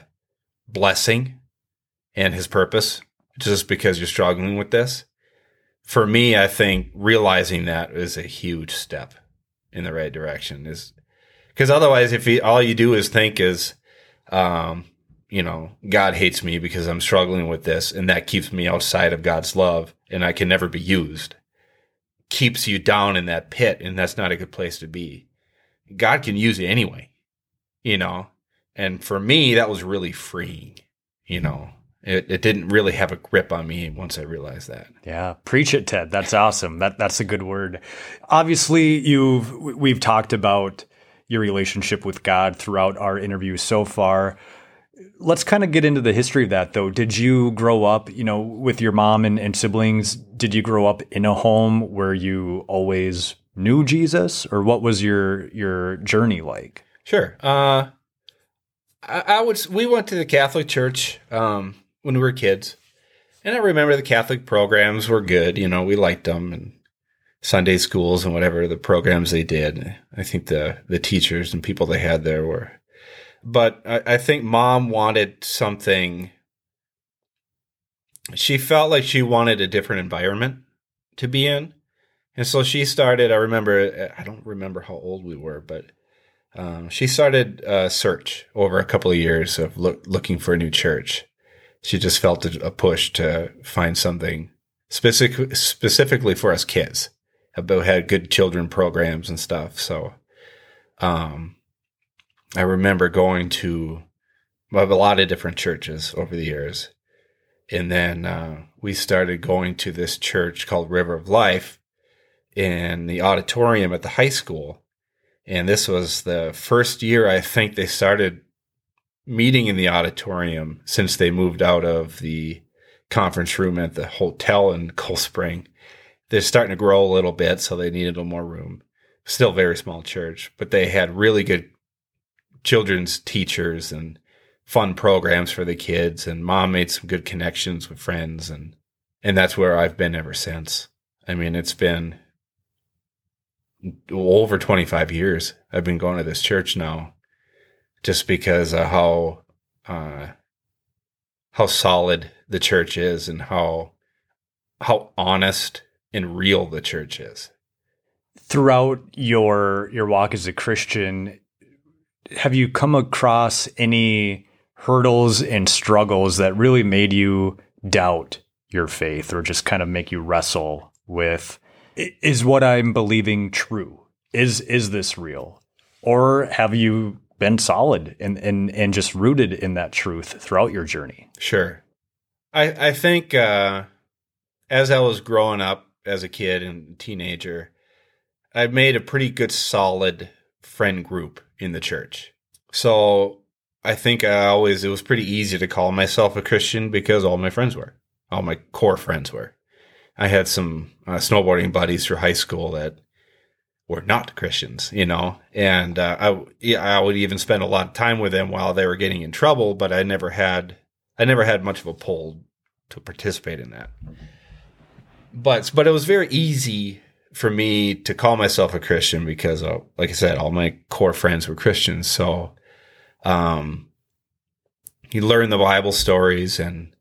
Speaker 3: blessing and His purpose just because you're struggling with this. For me, I think realizing that is a huge step in the right direction. Is because otherwise, if you, all you do is think is, um, you know, God hates me because I'm struggling with this, and that keeps me outside of God's love, and I can never be used, keeps you down in that pit, and that's not a good place to be. God can use you anyway, you know, and for me, that was really freeing, you know. It, it didn't really have a grip on me once I realized that.
Speaker 2: Yeah, preach it, Ted. That's awesome. That that's a good word. Obviously, you've we've talked about your relationship with God throughout our interview so far. Let's kind of get into the history of that though. Did you grow up, you know, with your mom and, and siblings? Did you grow up in a home where you always knew Jesus or what was your your journey like?
Speaker 3: Sure. Uh I, I would we went to the Catholic church um when we were kids. And I remember the Catholic programs were good, you know, we liked them and Sunday schools and whatever the programs they did. I think the the teachers and people they had there were, but I, I think mom wanted something. She felt like she wanted a different environment to be in, and so she started. I remember. I don't remember how old we were, but um, she started a search over a couple of years of look, looking for a new church. She just felt a push to find something specific, specifically for us kids about had good children programs and stuff. So, um, I remember going to a lot of different churches over the years. And then uh, we started going to this church called River of Life in the auditorium at the high school. And this was the first year I think they started meeting in the auditorium since they moved out of the conference room at the hotel in Cold Spring they're starting to grow a little bit, so they needed a little more room. Still very small church, but they had really good children's teachers and fun programs for the kids. And mom made some good connections with friends, and and that's where I've been ever since. I mean, it's been over 25 years I've been going to this church now, just because of how uh, how solid the church is and how how honest and real the church is.
Speaker 2: Throughout your your walk as a Christian, have you come across any hurdles and struggles that really made you doubt your faith or just kind of make you wrestle with is what I'm believing true? Is is this real? Or have you been solid and and and just rooted in that truth throughout your journey?
Speaker 3: Sure. I I think uh as I was growing up, as a kid and teenager, I made a pretty good solid friend group in the church. So I think I always it was pretty easy to call myself a Christian because all my friends were. all my core friends were. I had some uh, snowboarding buddies through high school that were not Christians, you know, and uh, I I would even spend a lot of time with them while they were getting in trouble, but I never had I never had much of a pull to participate in that. But but it was very easy for me to call myself a Christian because, uh, like I said, all my core friends were Christians. So, um, you learn the Bible stories and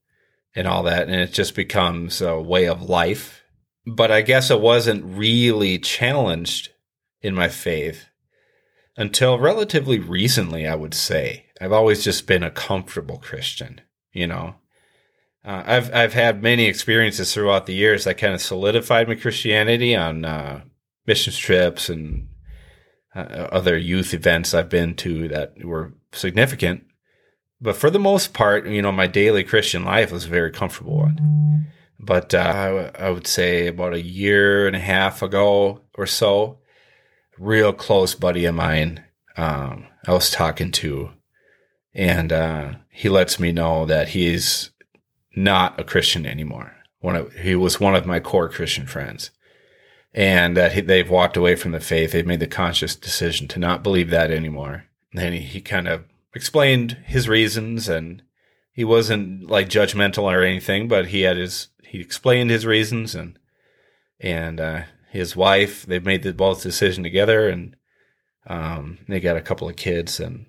Speaker 3: and all that, and it just becomes a way of life. But I guess I wasn't really challenged in my faith until relatively recently. I would say I've always just been a comfortable Christian, you know. Uh, I've I've had many experiences throughout the years that kind of solidified my Christianity on uh, missions trips and uh, other youth events I've been to that were significant. But for the most part, you know, my daily Christian life was a very comfortable one. But uh, I, would say about a year and a half ago or so, real close buddy of mine, um, I was talking to, and uh, he lets me know that he's not a Christian anymore. One of, he was one of my core Christian friends, and that he, they've walked away from the faith. They've made the conscious decision to not believe that anymore. And he, he kind of explained his reasons, and he wasn't like judgmental or anything, but he had his he explained his reasons, and and uh, his wife they've made the both decision together, and um, they got a couple of kids, and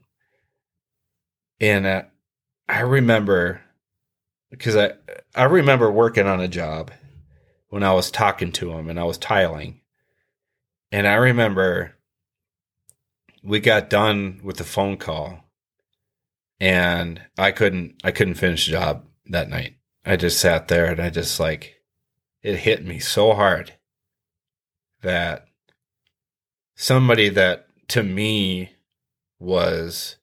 Speaker 3: and uh, I remember because I I remember working on a job when I was talking to him and I was tiling. And I remember we got done with the phone call and I couldn't I couldn't finish the job that night. I just sat there and I just like it hit me so hard that somebody that to me was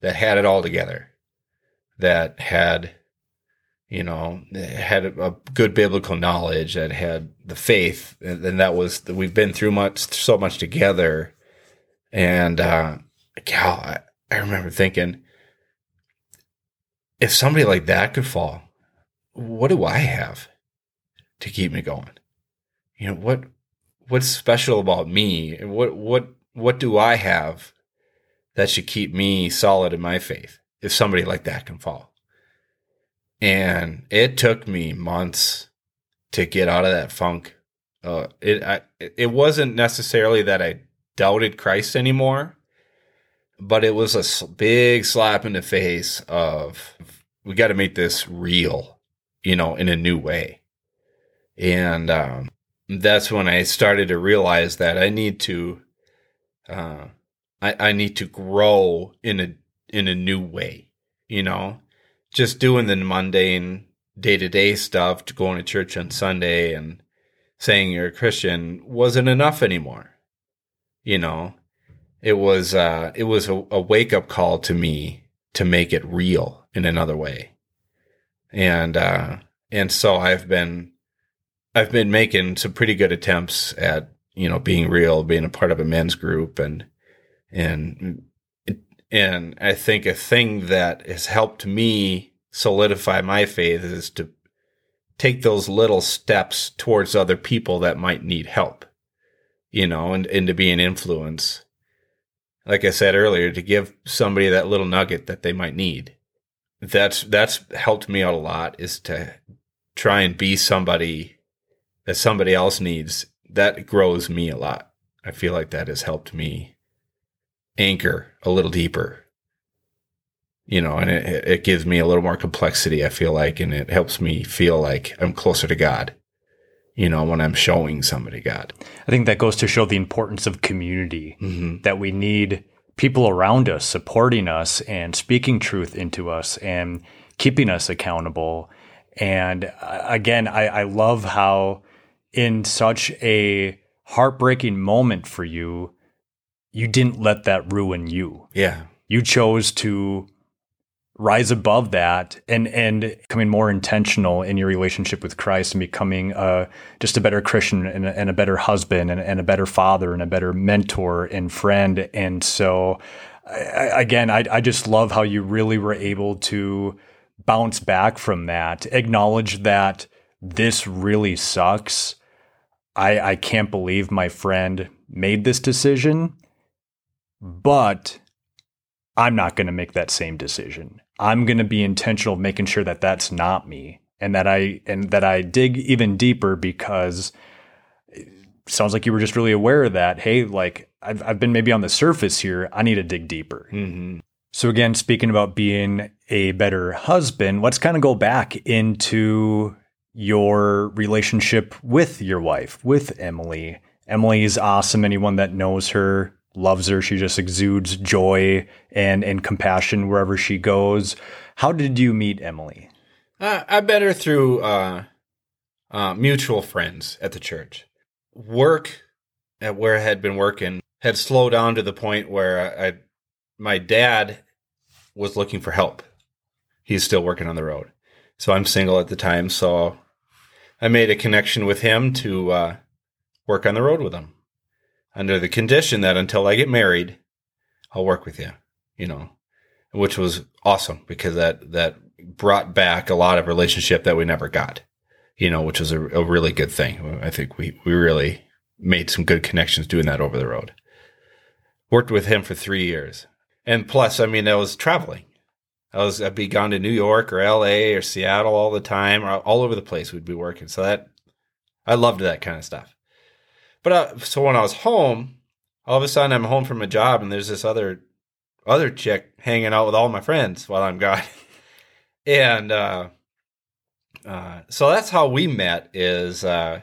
Speaker 3: that had it all together that had you know, had a good biblical knowledge, that had the faith, and, that was we've been through much, so much together. And uh, God, I, I remember thinking, if somebody like that could fall, what do I have to keep me going? You know what? What's special about me? What what what do I have that should keep me solid in my faith? If somebody like that can fall. And it took me months to get out of that funk. Uh, it I, it wasn't necessarily that I doubted Christ anymore, but it was a big slap in the face of we got to make this real, you know, in a new way. And um, that's when I started to realize that I need to, uh, I, I need to grow in a in a new way, you know just doing the mundane day to day stuff, to going to church on Sunday and saying you're a Christian wasn't enough anymore. You know, it was uh, it was a, a wake up call to me to make it real in another way, and uh, and so I've been I've been making some pretty good attempts at you know being real, being a part of a men's group, and and and I think a thing that has helped me solidify my faith is to take those little steps towards other people that might need help, you know, and, and to be an influence. Like I said earlier, to give somebody that little nugget that they might need. That's that's helped me out a lot is to try and be somebody that somebody else needs. That grows me a lot. I feel like that has helped me anchor a little deeper you know and it, it gives me a little more complexity i feel like and it helps me feel like i'm closer to god you know when i'm showing somebody god
Speaker 2: i think that goes to show the importance of community mm-hmm. that we need people around us supporting us and speaking truth into us and keeping us accountable and uh, again I, I love how in such a heartbreaking moment for you you didn't let that ruin you.
Speaker 3: Yeah.
Speaker 2: You chose to rise above that and and becoming more intentional in your relationship with Christ and becoming uh, just a better Christian and a, and a better husband and, and, a better father and a better mentor and friend. And so, I, again, I, I just love how you really were able to bounce back from that, acknowledge that this really sucks. I, I can't believe my friend made this decision, but I'm not going to make that same decision. I'm going to be intentional of making sure that that's not me and that I and that I dig even deeper because sounds like you were just really aware of that. Hey, like I've I've been maybe on the surface here. I need to dig deeper.
Speaker 3: Mm-hmm.
Speaker 2: So again, speaking about being a better husband, let's kind of go back into your relationship with your wife, with Emily. Emily is awesome. Anyone that knows her loves her. She just exudes joy and and compassion wherever she goes. How did you meet Emily?
Speaker 3: Uh, I met her through uh, uh, mutual friends at the church. Work at where I had been working had slowed down to the point where I, my dad was looking for help. He's still working on the road, so I'm single at the time. So I made a connection with him to uh, work on the road with him, under the condition that until I get married, I'll work with you. You know, which was awesome because that that brought back a lot of relationship that we never got, you know, which was a, a really good thing. I think we, we really made some good connections doing that over the road. Worked with him for three years. And plus, I mean, I was traveling. I was, I'd be gone to New York or LA or Seattle all the time or all over the place we'd be working. So that, I loved that kind of stuff. But uh, so when I was home, all of a sudden I'm home from a job and there's this other, other chick hanging out with all my friends while I'm gone. and uh, uh, so that's how we met. Is uh,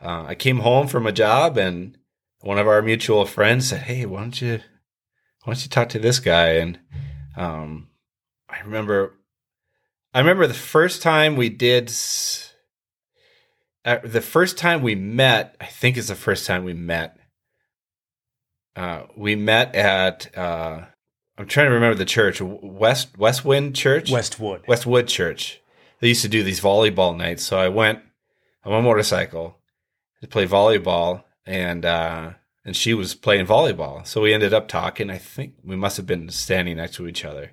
Speaker 3: uh, I came home from a job, and one of our mutual friends said, "Hey, why don't you why don't you talk to this guy?" And um, I remember, I remember the first time we did. Uh, the first time we met, I think is the first time we met. Uh, we met at uh, I'm trying to remember the church, West Westwind Church,
Speaker 2: Westwood,
Speaker 3: Westwood Church. They used to do these volleyball nights, so I went on my motorcycle to play volleyball, and uh, and she was playing volleyball. So we ended up talking. I think we must have been standing next to each other.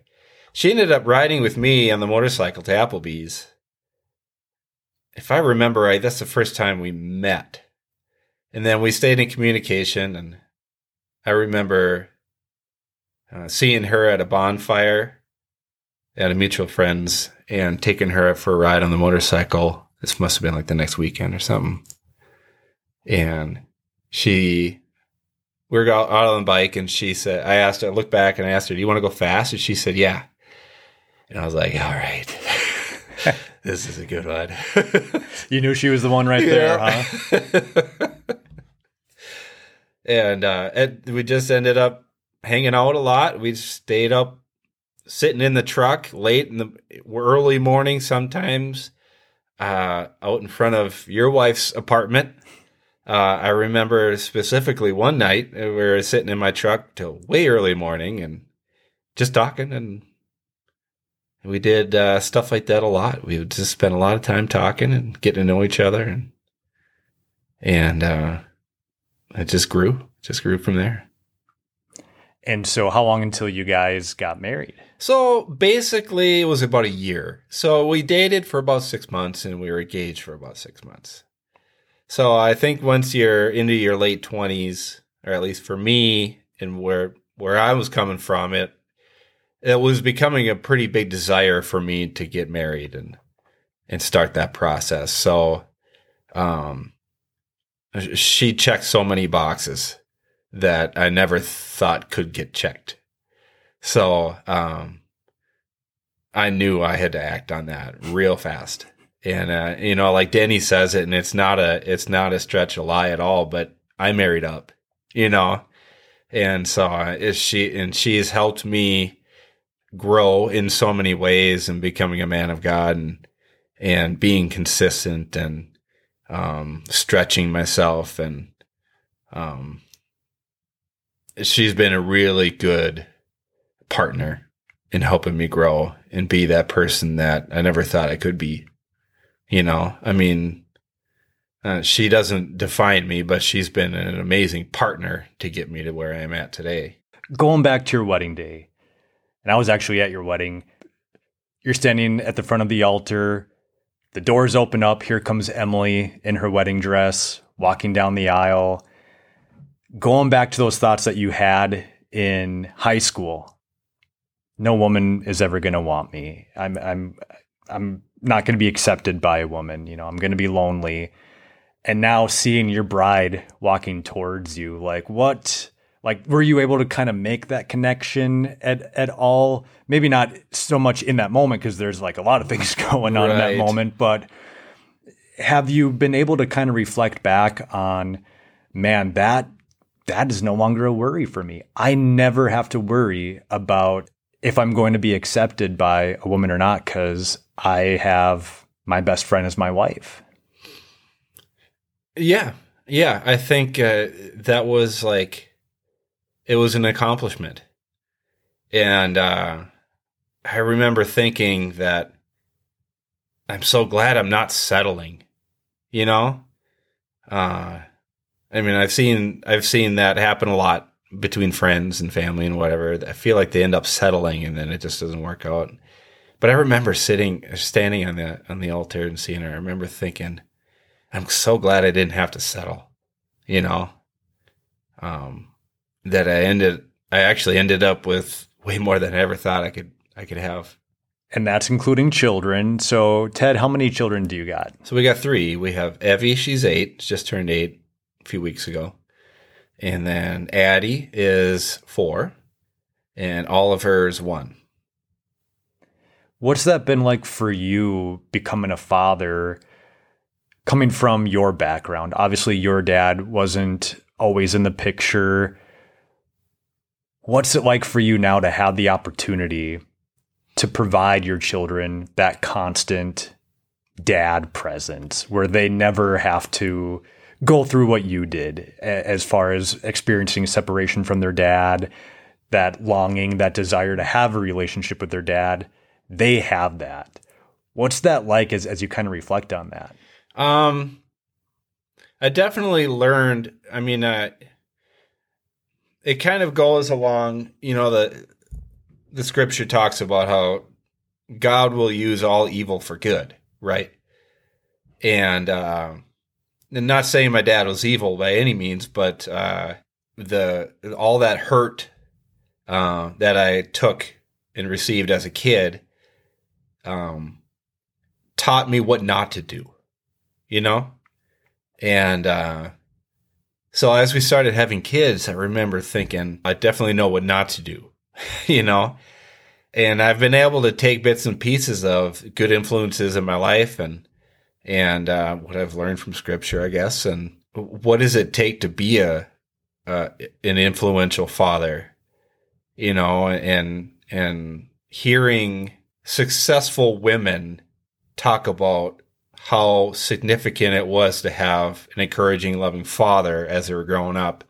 Speaker 3: She ended up riding with me on the motorcycle to Applebee's. If I remember right, that's the first time we met. And then we stayed in communication, and I remember uh, seeing her at a bonfire at a mutual friend's and taking her for a ride on the motorcycle. This must have been like the next weekend or something. And she, we were out, on the bike and she said, I asked her, I looked back and I asked her, do you want to go fast? And she said, yeah. And I was like, all right, this is a good one.
Speaker 2: you knew she was the one right there, huh?
Speaker 3: and, uh, it, we just ended up hanging out a lot. We stayed up, sitting in the truck late in the early morning, sometimes uh, out in front of your wife's apartment. Uh, I remember specifically one night we were sitting in my truck till way early morning and just talking, and we did uh, stuff like that a lot. We would just spend a lot of time talking and getting to know each other, and and uh, it just grew, just grew from there.
Speaker 2: And so, how long until you guys got married?
Speaker 3: So, basically, it was about a year. So, we dated for about six months and we were engaged for about six months. So, I think once you're into your late 20s, or at least for me, and where where I was coming from, it it was becoming a pretty big desire for me to get married and and start that process. So, um, she checked so many boxes that I never thought could get checked. So um, I knew I had to act on that real fast. And uh, you know, like Danny says it, and it's not a it's not a stretch a lie at all. But I married up, you know, and so uh, is she, and she's helped me grow in so many ways and becoming a man of God and and being consistent and um, stretching myself and um, she's been a really good partner in helping me grow and be that person that I never thought I could be. You know, I mean, uh, she doesn't define me, but she's been an amazing partner to get me to where I am at today.
Speaker 2: Going back to your wedding day, and I was actually at your wedding. you're standing at the front of the altar. The doors open up. Here comes Emily in her wedding dress, walking down the aisle. Going back to those thoughts that you had in high school. No woman is ever going to want me. I'm I'm I'm not going to be accepted by a woman, you know. I'm going to be lonely. And now seeing your bride walking towards you, like what like were you able to kind of make that connection at at all? Maybe not so much in that moment because there's like a lot of things going on right. in that moment but have you been able to kind of reflect back on man that that is no longer a worry for me. I never have to worry about if i'm going to be accepted by a woman or not because i have my best friend as my wife.
Speaker 3: Yeah. Yeah. I think uh, that was like it was an accomplishment. And uh, I remember thinking that I'm so glad I'm not settling, you know? Uh, I mean, I've seen I've seen that happen a lot between friends and family and whatever. I feel like they end up settling and then it just doesn't work out. But I remember sitting, standing on the on the altar and seeing her. I remember thinking, I'm so glad I didn't have to settle, you know. Um, that I ended I actually ended up with way more than I ever thought I could I could have.
Speaker 2: And that's including children. So Ted, how many children do you got?
Speaker 3: So we got three. We have Evie, she's eight, just turned eight a few weeks ago. And then Addie is four, and Oliver is one.
Speaker 2: What's that been like for you becoming a father, coming from your background? Obviously, your dad wasn't always in the picture. What's it like for you now to have the opportunity to provide your children that constant dad presence where they never have to go through what you did as far as experiencing separation from their dad, that longing, that desire to have a relationship with their dad? They have that. What's that like as, as you kind of reflect on that?
Speaker 3: Um, I definitely learned. I mean, uh, it kind of goes along, you know, the the scripture talks about how God will use all evil for good, right? And uh, and not saying my dad was evil by any means, but uh, the all that hurt uh, that I took and received as a kid um, taught me what not to do, you know, and uh, so as we started having kids, I remember thinking, I definitely know what not to do, you know? And I've been able to take bits and pieces of good influences in my life and, and, uh, what I've learned from scripture, I guess. And what does it take to be a, uh, an influential father, you know, and, and hearing successful women talk about how significant it was to have an encouraging, loving father as they were growing up.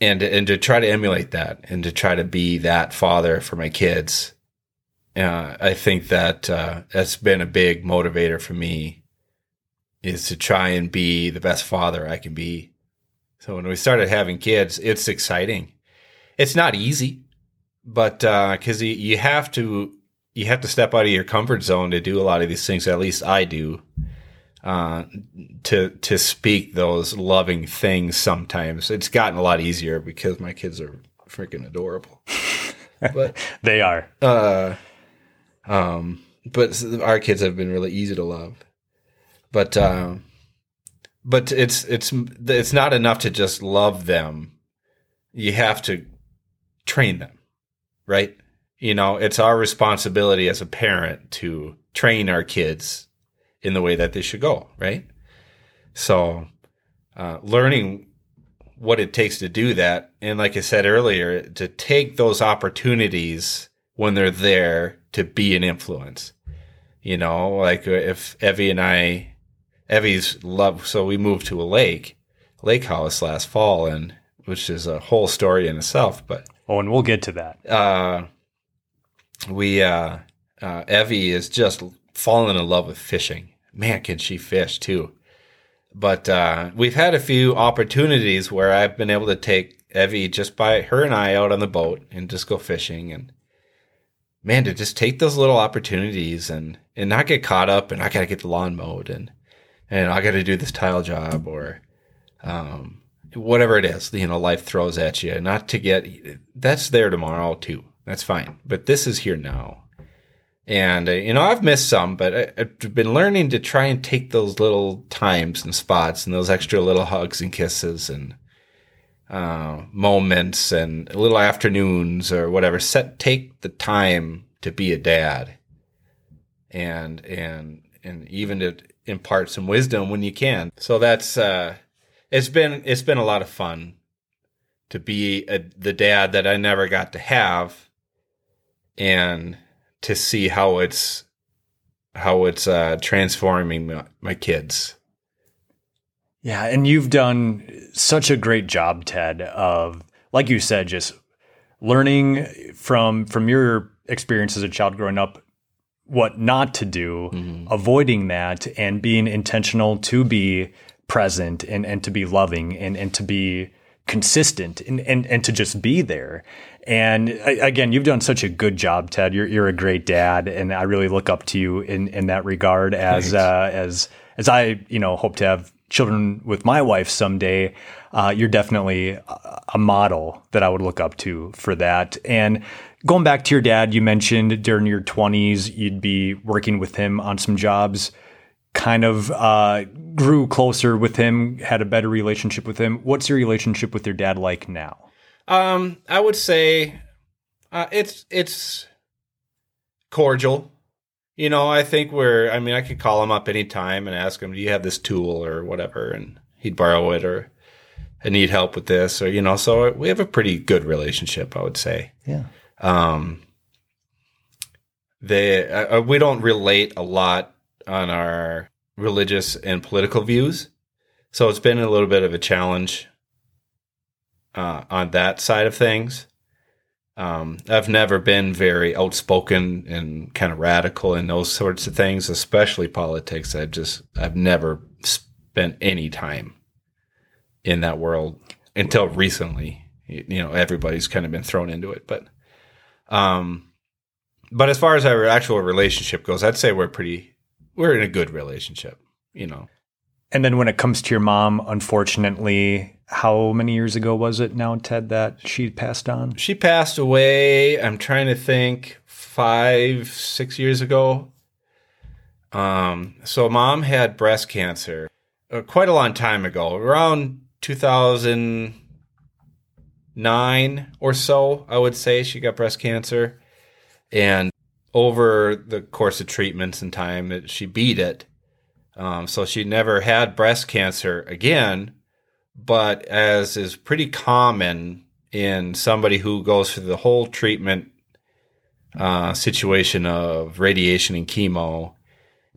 Speaker 3: And, and to try to emulate that and to try to be that father for my kids. Uh, I think that uh, that's been a big motivator for me is to try and be the best father I can be. So when we started having kids, it's exciting. It's not easy, but because uh, you, you have to you have to step out of your comfort zone to do a lot of these things. At least I do. Uh, to to speak those loving things. Sometimes it's gotten a lot easier because my kids are freaking adorable.
Speaker 2: but they are.
Speaker 3: Uh, um, but our kids have been really easy to love. But uh, but it's it's it's not enough to just love them. You have to train them, right? You know, it's our responsibility as a parent to train our kids in the way that they should go, right? So, uh, learning what it takes to do that, and like I said earlier, to take those opportunities when they're there to be an influence. You know, like if Evie and I, Evie's love, so we moved to a lake, lake house last fall, and which is a whole story in itself. But
Speaker 2: oh, and we'll get to that.
Speaker 3: Uh, we uh, uh, Evie is just fallen in love with fishing. Man, can she fish too? But uh, we've had a few opportunities where I've been able to take Evie just by her and I out on the boat and just go fishing. And man, to just take those little opportunities and and not get caught up and I got to get the lawn mowed and and I got to do this tile job or um, whatever it is, you know, life throws at you. Not to get that's there tomorrow too. That's fine, but this is here now. And uh, you know, I've missed some, but I, I've been learning to try and take those little times and spots and those extra little hugs and kisses and uh, moments and little afternoons or whatever. Set take the time to be a dad, and and and even to impart some wisdom when you can. So that's uh, it's been it's been a lot of fun to be a, the dad that I never got to have, and to see how it's how it's uh, transforming my, my kids.
Speaker 2: Yeah, and you've done such a great job, Ted, of like you said, just learning from from your experience as a child growing up what not to do, mm-hmm. avoiding that and being intentional to be present and, and to be loving and, and to be consistent and, and, and to just be there. And again, you've done such a good job, Ted. You're, you're a great dad. And I really look up to you in, in that regard as, uh, as, as I, you know, hope to have children with my wife someday, uh, you're definitely a model that I would look up to for that. And going back to your dad, you mentioned during your 20s, you'd be working with him on some jobs, kind of uh, grew closer with him, had a better relationship with him. What's your relationship with your dad like now?
Speaker 3: Um, I would say uh, it's it's cordial. You know, I think we're, I mean, I could call him up anytime and ask him, do you have this tool or whatever? And he'd borrow it or I need help with this or, you know, so we have a pretty good relationship, I would say.
Speaker 2: Yeah.
Speaker 3: Um, they, uh, uh we don't relate a lot on our religious and political views. So it's been a little bit of a challenge uh, on that side of things. Um, I've never been very outspoken and kind of radical in those sorts of things, especially politics. I've just I've never spent any time in that world until recently. You know, everybody's kind of been thrown into it, but um, but as far as our actual relationship goes, I'd say we're pretty we're in a good relationship. You know,
Speaker 2: and then when it comes to your mom, unfortunately, how many years ago was it now, Ted, that she passed on?
Speaker 3: She passed away, I'm trying to think, five, six years ago. Um, so mom had breast cancer uh, quite a long time ago, around 2009 or so, I would say she got breast cancer. And over the course of treatments and time, she beat it. Um, so she never had breast cancer again. But as is pretty common in somebody who goes through the whole treatment uh, situation of radiation and chemo,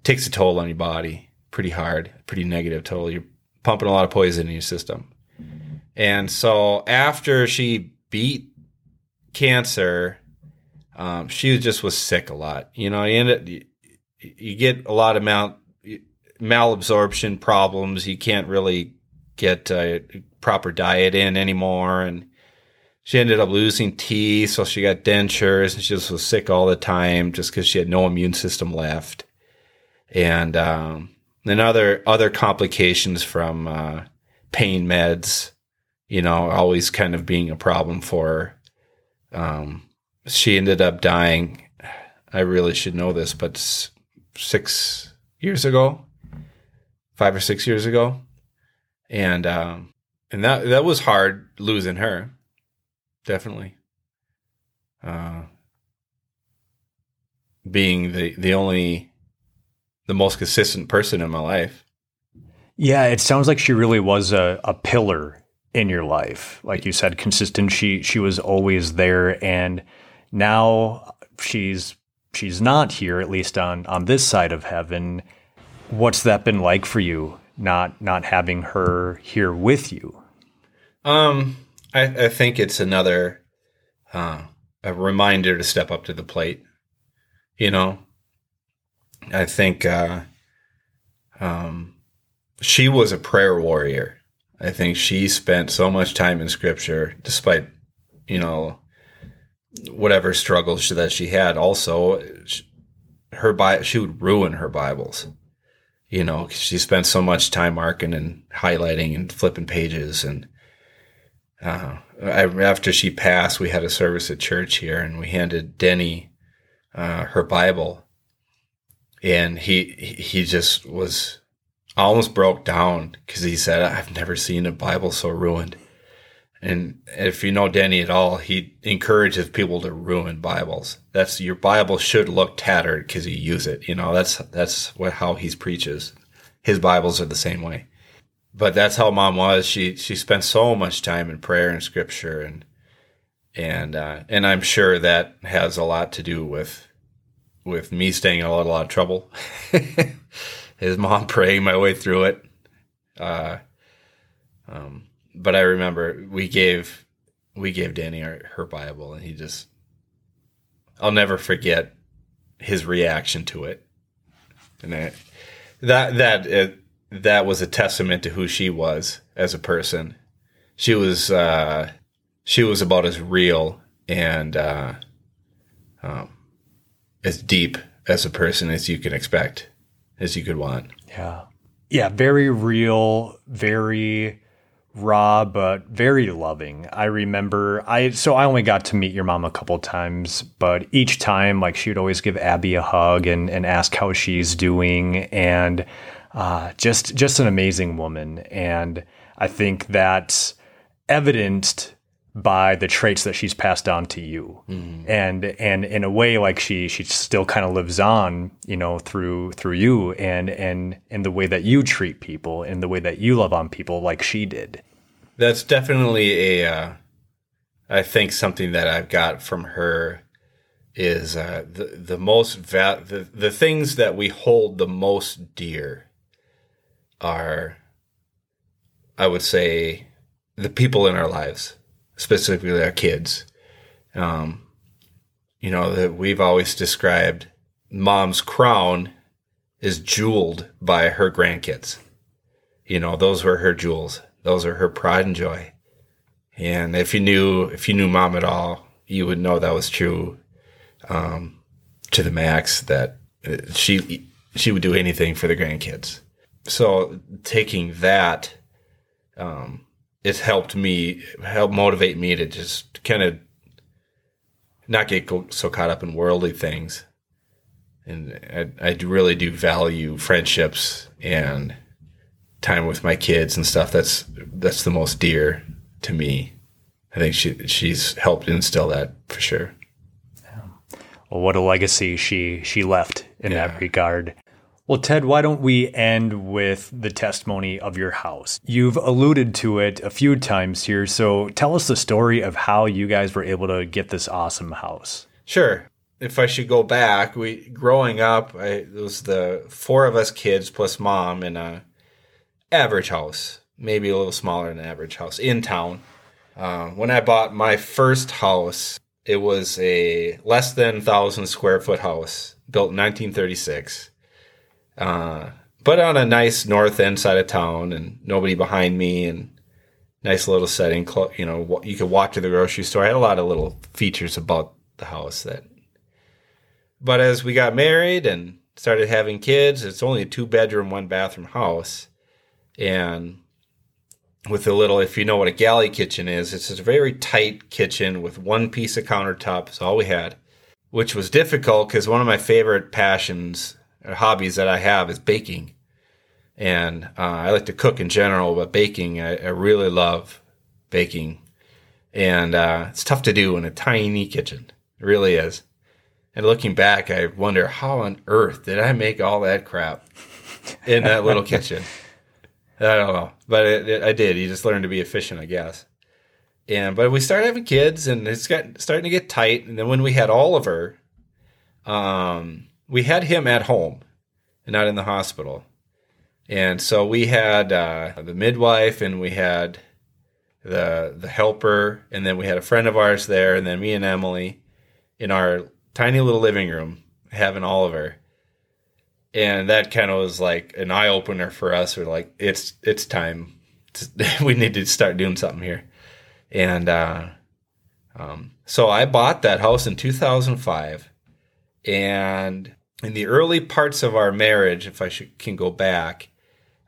Speaker 3: takes a toll on your body pretty hard, pretty negative toll. You're pumping a lot of poison in your system. And so after she beat cancer, um, she just was sick a lot. You know, you, end you, you get a lot of mal malabsorption problems. You can't really get a proper diet in anymore. And she ended up losing teeth. So she got dentures and she just was sick all the time just because she had no immune system left. And, um, then other, other complications from, uh, pain meds, you know, always kind of being a problem for her. Um, she ended up dying. I really should know this, but six years ago, five or six years ago, and um, and that that was hard losing her, definitely. Uh, being the the only, the most consistent person in my life.
Speaker 2: Yeah, it sounds like she really was a, a pillar in your life. Like you said, consistent. She she was always there, and now she's she's not here, at least on on this side of heaven. What's that been like for you? Not not having her here with you.
Speaker 3: Um, I, I think it's another uh, a reminder to step up to the plate. You know, I think uh, um, she was a prayer warrior. I think she spent so much time in scripture, despite you know whatever struggles that she had. Also, her Bi- she would ruin her Bibles. You know, she spent so much time marking and highlighting and flipping pages. And uh, I, after she passed, we had a service at church here, and we handed Denny uh, her Bible, and he he just was almost broke down because he said, "I've never seen a Bible so ruined." And if you know Denny at all, he encourages people to ruin Bibles. That's your Bible should look tattered because you use it. You know, that's that's what how he preaches. His Bibles are the same way. But that's how mom was. She she spent so much time in prayer and scripture and and uh, and I'm sure that has a lot to do with with me staying in a lot, a lot of trouble. His mom praying my way through it. Uh, um, but I remember we gave we gave Danny our, her Bible, and he just I'll never forget his reaction to it, and I, that that it, that was a testament to who she was as a person. She was uh, she was about as real and uh, um, as deep as a person as you can expect, as you could want.
Speaker 2: Yeah, yeah, very real, very raw but very loving. I remember I so I only got to meet your mom a couple times, but each time like she would always give Abby a hug and and ask how she's doing and uh, just just an amazing woman and I think that's evidenced by the traits that she's passed on to you. Mm-hmm. and and in a way like she she still kind of lives on you know through through you and and in the way that you treat people in the way that you love on people like she did.
Speaker 3: That's definitely a uh, I think something that I've got from her is uh, the the most va- the the things that we hold the most dear are I would say the people in our lives specifically our kids. Um, you know, that we've always described mom's crown is jeweled by her grandkids. You know, those were her jewels. Those are her pride and joy. And if you knew, if you knew mom at all, you would know that was true, um, to the max that uh, she, she would do anything for the grandkids. So taking that, um, it's helped me help motivate me to just kind of not get so caught up in worldly things. And I, I really do value friendships and time with my kids and stuff. That's that's the most dear to me. I think she she's helped instill that for sure.
Speaker 2: Well what a legacy she she left in yeah. that regard well, Ted, why don't we end with the testimony of your house? You've alluded to it a few times here, so tell us the story of how you guys were able to get this awesome house.
Speaker 3: Sure. If I should go back, we growing up, I, it was the four of us kids plus mom in a average house, maybe a little smaller than average house in town. Uh, when I bought my first house, it was a less than thousand square foot house built in 1936 uh, but on a nice north end side of town and nobody behind me and nice little setting. You know, you could walk to the grocery store. I had a lot of little features about the house that. But as we got married and started having kids, it's only a two bedroom, one bathroom house. And with a little, if you know what a galley kitchen is, it's a very tight kitchen with one piece of countertop. Is all we had, which was difficult because one of my favorite passions hobbies that I have is baking. And uh, I like to cook in general, but baking, I, I really love baking. And uh, it's tough to do in a tiny kitchen. It really is. And looking back, I wonder how on earth did I make all that crap in that little kitchen? I don't know, but it, it, I did. You just learn to be efficient, I guess. And but we started having kids, and it's got starting to get tight. And then when we had Oliver, um, we had him at home and not in the hospital. And so we had uh, the midwife and we had the the helper and then we had a friend of ours there and then me and Emily in our tiny little living room having Oliver. And that kind of was like an eye opener for us. We're like, it's it's time. we need to start doing something here. And uh, Um, so I bought that house in 2005, and in the early parts of our marriage, if I should, can go back,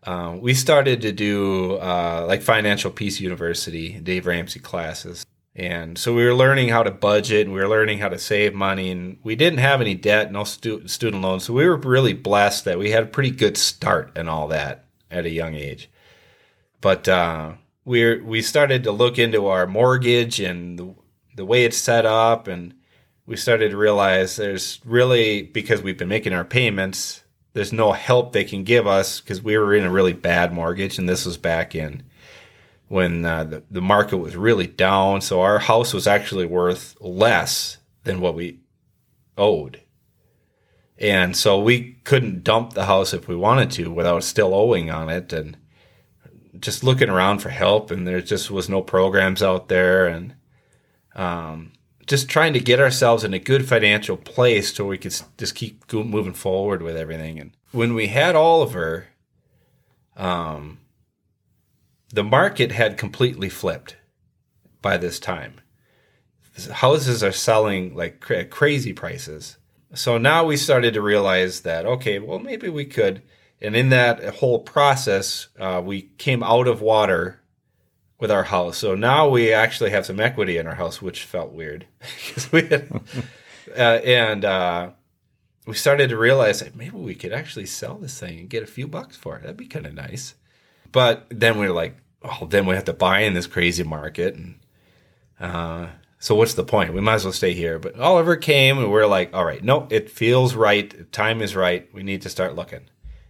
Speaker 3: um, we started to do uh, like Financial Peace University, Dave Ramsey classes. And so we were learning how to budget and we were learning how to save money. And we didn't have any debt, no stu- student loans. So we were really blessed that we had a pretty good start and all that at a young age. But uh, we we started to look into our mortgage and the, the way it's set up. And we started to realize there's really, because we've been making our payments, there's no help they can give us because we were in a really bad mortgage. And this was back in when uh, the, the market was really down. So our house was actually worth less than what we owed. And so we couldn't dump the house if we wanted to without still owing on it. And just looking around for help, and there just was no programs out there. And um, just trying to get ourselves in a good financial place so we could just keep moving forward with everything. And when we had Oliver, um, the market had completely flipped by this time. Houses are selling like cra- crazy prices. So now we started to realize that, okay, well, maybe we could. And in that whole process, uh, we came out of water with our house. So now we actually have some equity in our house, which felt weird. because we had, uh, and uh, we started to realize that maybe we could actually sell this thing and get a few bucks for it. That'd be kind of nice. But then we are like, oh, then we have to buy in this crazy market. And uh, so what's the point? We might as well stay here. But Oliver came and we're like, all right, no, it feels right. Time is right. We need to start looking.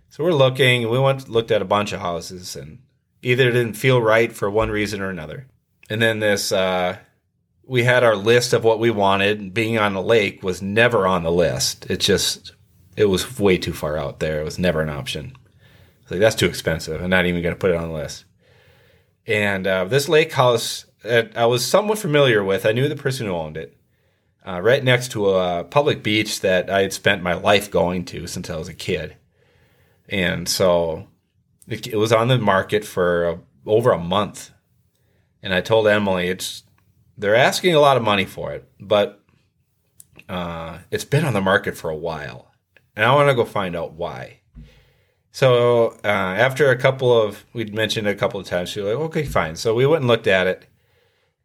Speaker 3: So we're looking. We went looked at a bunch of houses and either it didn't feel right for one reason or another. And then this, uh, we had our list of what we wanted. Being on the lake was never on the list. It just, it was way too far out there. It was never an option. Like that's too expensive. I'm not even going to put it on the list. And uh, this lake house, uh, I was somewhat familiar with. I knew the person who owned it. Uh, right next to a public beach that I had spent my life going to since I was a kid. And so it, was on the market for a, over a month. And I told Emily, it's they're asking a lot of money for it, but uh, it's been on the market for a while. And I want to go find out why. So uh, after a couple of, we'd mentioned it a couple of times, she was like, okay, fine. So we went and looked at it.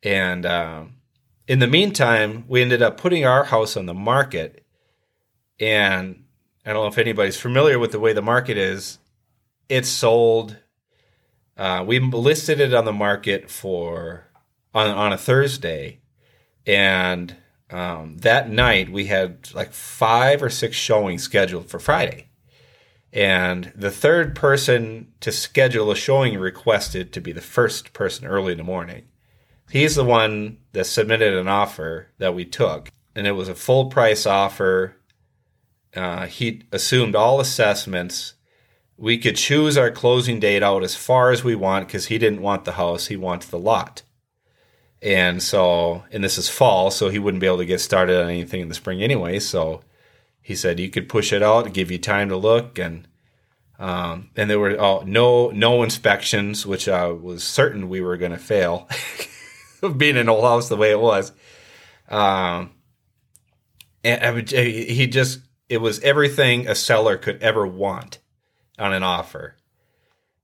Speaker 3: And um, in the meantime, we ended up putting our house on the market. And I don't know if anybody's familiar with the way the market is. It's sold. Uh, we listed it on the market for on on a Thursday, and um, that night we had like five or six showings scheduled for Friday. And the third person to schedule a showing requested to be the first person early in the morning. He's the one that submitted an offer that we took, and it was a full price offer. Uh, he assumed all assessments. We could choose our closing date out as far as we want because he didn't want the house, he wants the lot. And so, and this is fall, so he wouldn't be able to get started on anything in the spring anyway. So he said you could push it out, give you time to look, and um, and there were oh, no no inspections, which I was certain we were going to fail, being an old house the way it was. Um, and would, he just it was everything a seller could ever want on an offer,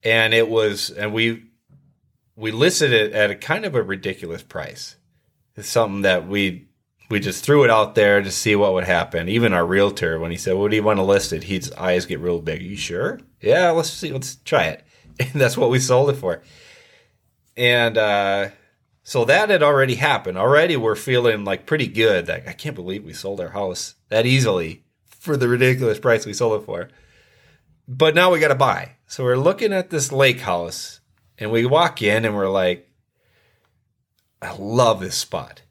Speaker 3: and it was and we we listed it at a kind of a ridiculous price. It's something that we we just threw it out there to see what would happen. Even our realtor, when he said, "What do you want to list it?" His eyes get real big. Are you sure? Yeah, let's see. Let's try it. And that's what we sold it for. And uh, so that had already happened. Already, we're feeling like pretty good. Like I can't believe we sold our house that easily for the ridiculous price we sold it for. But now we got to buy. So we're looking at this lake house, and we walk in, and we're like, "I love this spot."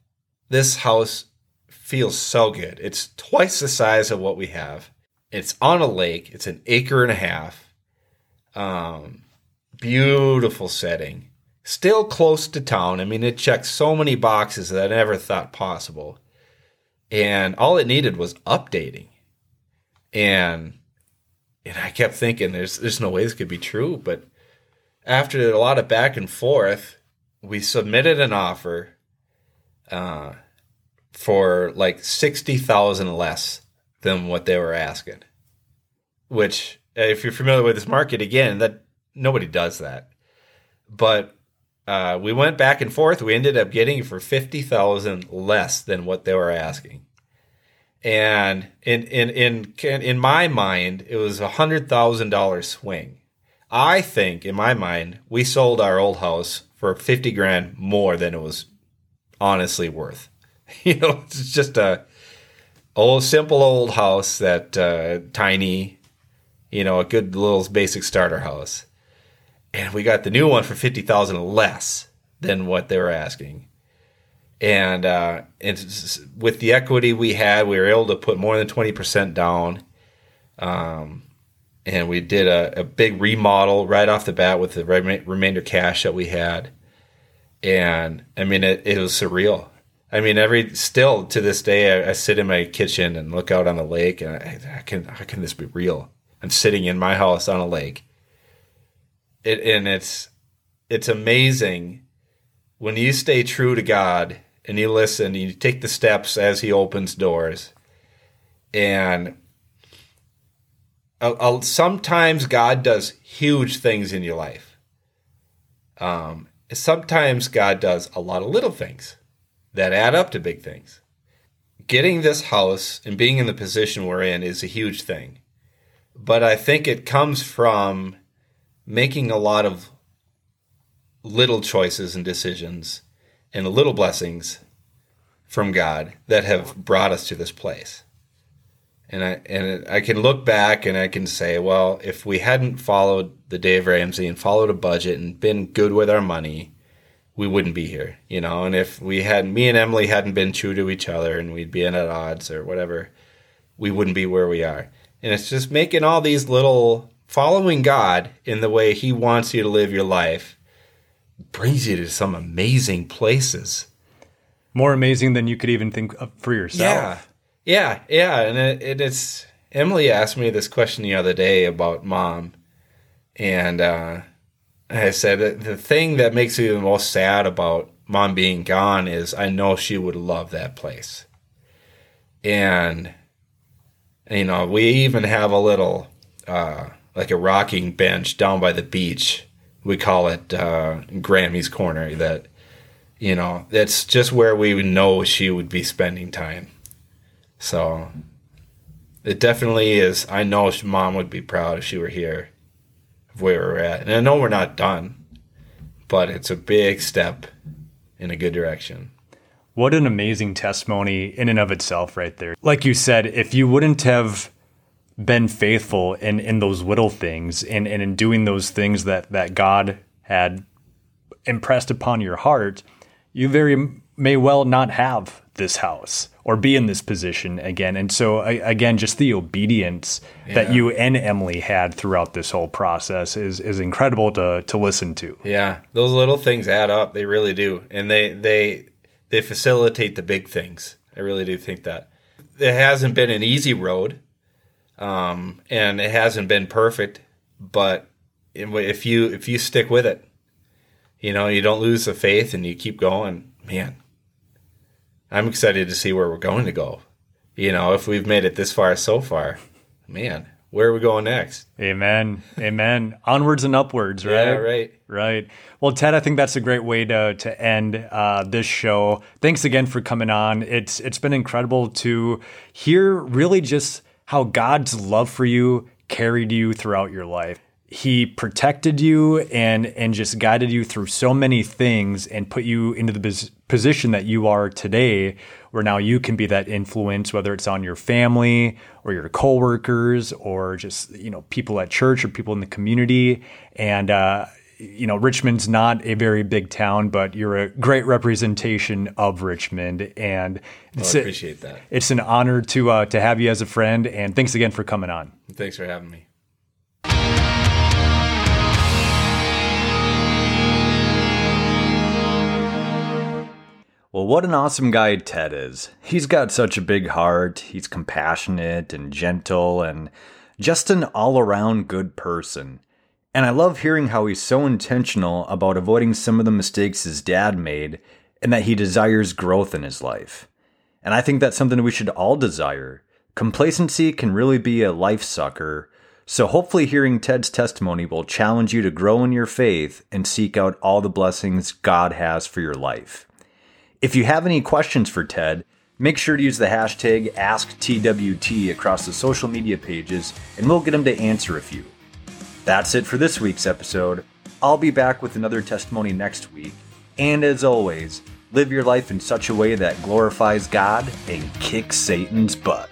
Speaker 3: This house feels so good. It's twice the size of what we have. It's on a lake. It's an acre and a half. Um, beautiful setting. Still close to town. I mean, it checks so many boxes that I never thought possible. And all it needed was updating. And and I kept thinking, there's there's no way this could be true. But after a lot of back and forth, we submitted an offer uh, for like sixty thousand less than what they were asking. Which, if you're familiar with this market, again, that nobody does that. But uh, we went back and forth. We ended up getting for fifty thousand less than what they were asking. And in in in in my mind, it was a hundred thousand dollar swing. I think, in my mind, we sold our old house for fifty grand more than it was honestly worth. You know, it's just a old, simple old house that uh, tiny, you know, a good little basic starter house, and we got the new one for fifty thousand less than what they were asking. And uh, and with the equity we had, we were able to put more than twenty percent down. Um, and we did a, a, big remodel right off the bat with the rem- remainder cash that we had. And I mean, it, it was surreal. I mean, every still to this day, I, I, sit in my kitchen and look out on the lake, and I, I, can how can this be real? I'm sitting in my house on a lake. It and it's it's amazing when you stay true to God and you listen, you take the steps as He opens doors, and uh, sometimes God does huge things in your life. Um, sometimes God does a lot of little things that add up to big things. Getting this house and being in the position we're in is a huge thing. But I think it comes from making a lot of little choices and decisions and little blessings from God that have brought us to this place. And I and I can look back and I can say, well, if we hadn't followed the Dave Ramsey and followed a budget and been good with our money, we wouldn't be here, you know. And if we had me and Emily hadn't been true to each other and we'd be at odds or whatever, we wouldn't be where we are. And it's just making all these little following God in the way He wants you to live your life brings you to some amazing places.
Speaker 2: More amazing than you could even think of for yourself.
Speaker 3: Yeah. Yeah, yeah, and it, it, it's Emily asked me this question the other day about mom, and uh, I said the thing that makes me the most sad about mom being gone is I know she would love that place, and you know we even have a little uh, like a rocking bench down by the beach. We call it uh, Grammy's Corner. That you know that's just where we know she would be spending time so it definitely is. I know mom would be proud if she were here of where we're at. And I know we're not done, but it's a big step in a good direction.
Speaker 2: What an amazing testimony in and of itself, right there. Like you said, if you wouldn't have been faithful in, in those little things and, and in doing those things that, that God had impressed upon your heart, you very may well not have this house or be in this position again. And so, again, just the obedience yeah. that you and Emily had throughout this whole process is is incredible to to listen to.
Speaker 3: Yeah, those little things add up. They really do, and they they they facilitate the big things. I really do think that it hasn't been an easy road, um, and it hasn't been perfect. But if you if you stick with it, you know, you don't lose the faith, and you keep going. Man, I'm excited to see where we're going to go. You know, if we've made it this far so far, man, where are we going next?
Speaker 2: Amen. Amen. Onwards and upwards, right?
Speaker 3: Yeah, right.
Speaker 2: Right. Well, Ted, I think that's a great way to to end uh, this show. Thanks again for coming on. It's it's been incredible to hear really just how God's love for you carried you throughout your life. He protected you and and just guided you through so many things and put you into the position that you are today where now you can be that influence whether it's on your family or your coworkers or just you know people at church or people in the community. And uh, you know Richmond's not a very big town but you're a great representation of Richmond. And
Speaker 3: well, I appreciate a, that.
Speaker 2: it's an honor to uh, to have you as a friend. And thanks again for coming on.
Speaker 3: Thanks for having me.
Speaker 2: Well, what an awesome guy Ted is. He's got such a big heart, he's compassionate and gentle, and just an all around good person. And I love hearing how he's so intentional about avoiding some of the mistakes his dad made and that he desires growth in his life. And I think that's something we should all desire. Complacency can really be a life sucker. So hopefully, hearing Ted's testimony will challenge you to grow in your faith and seek out all the blessings God has for your life. If you have any questions for Ted, make sure to use the hashtag AskTWT across the social media pages, and we'll get him to answer a few. That's it for this week's episode. I'll be back with another testimony next week. And as always, live your life in such a way that glorifies God and kicks Satan's butt.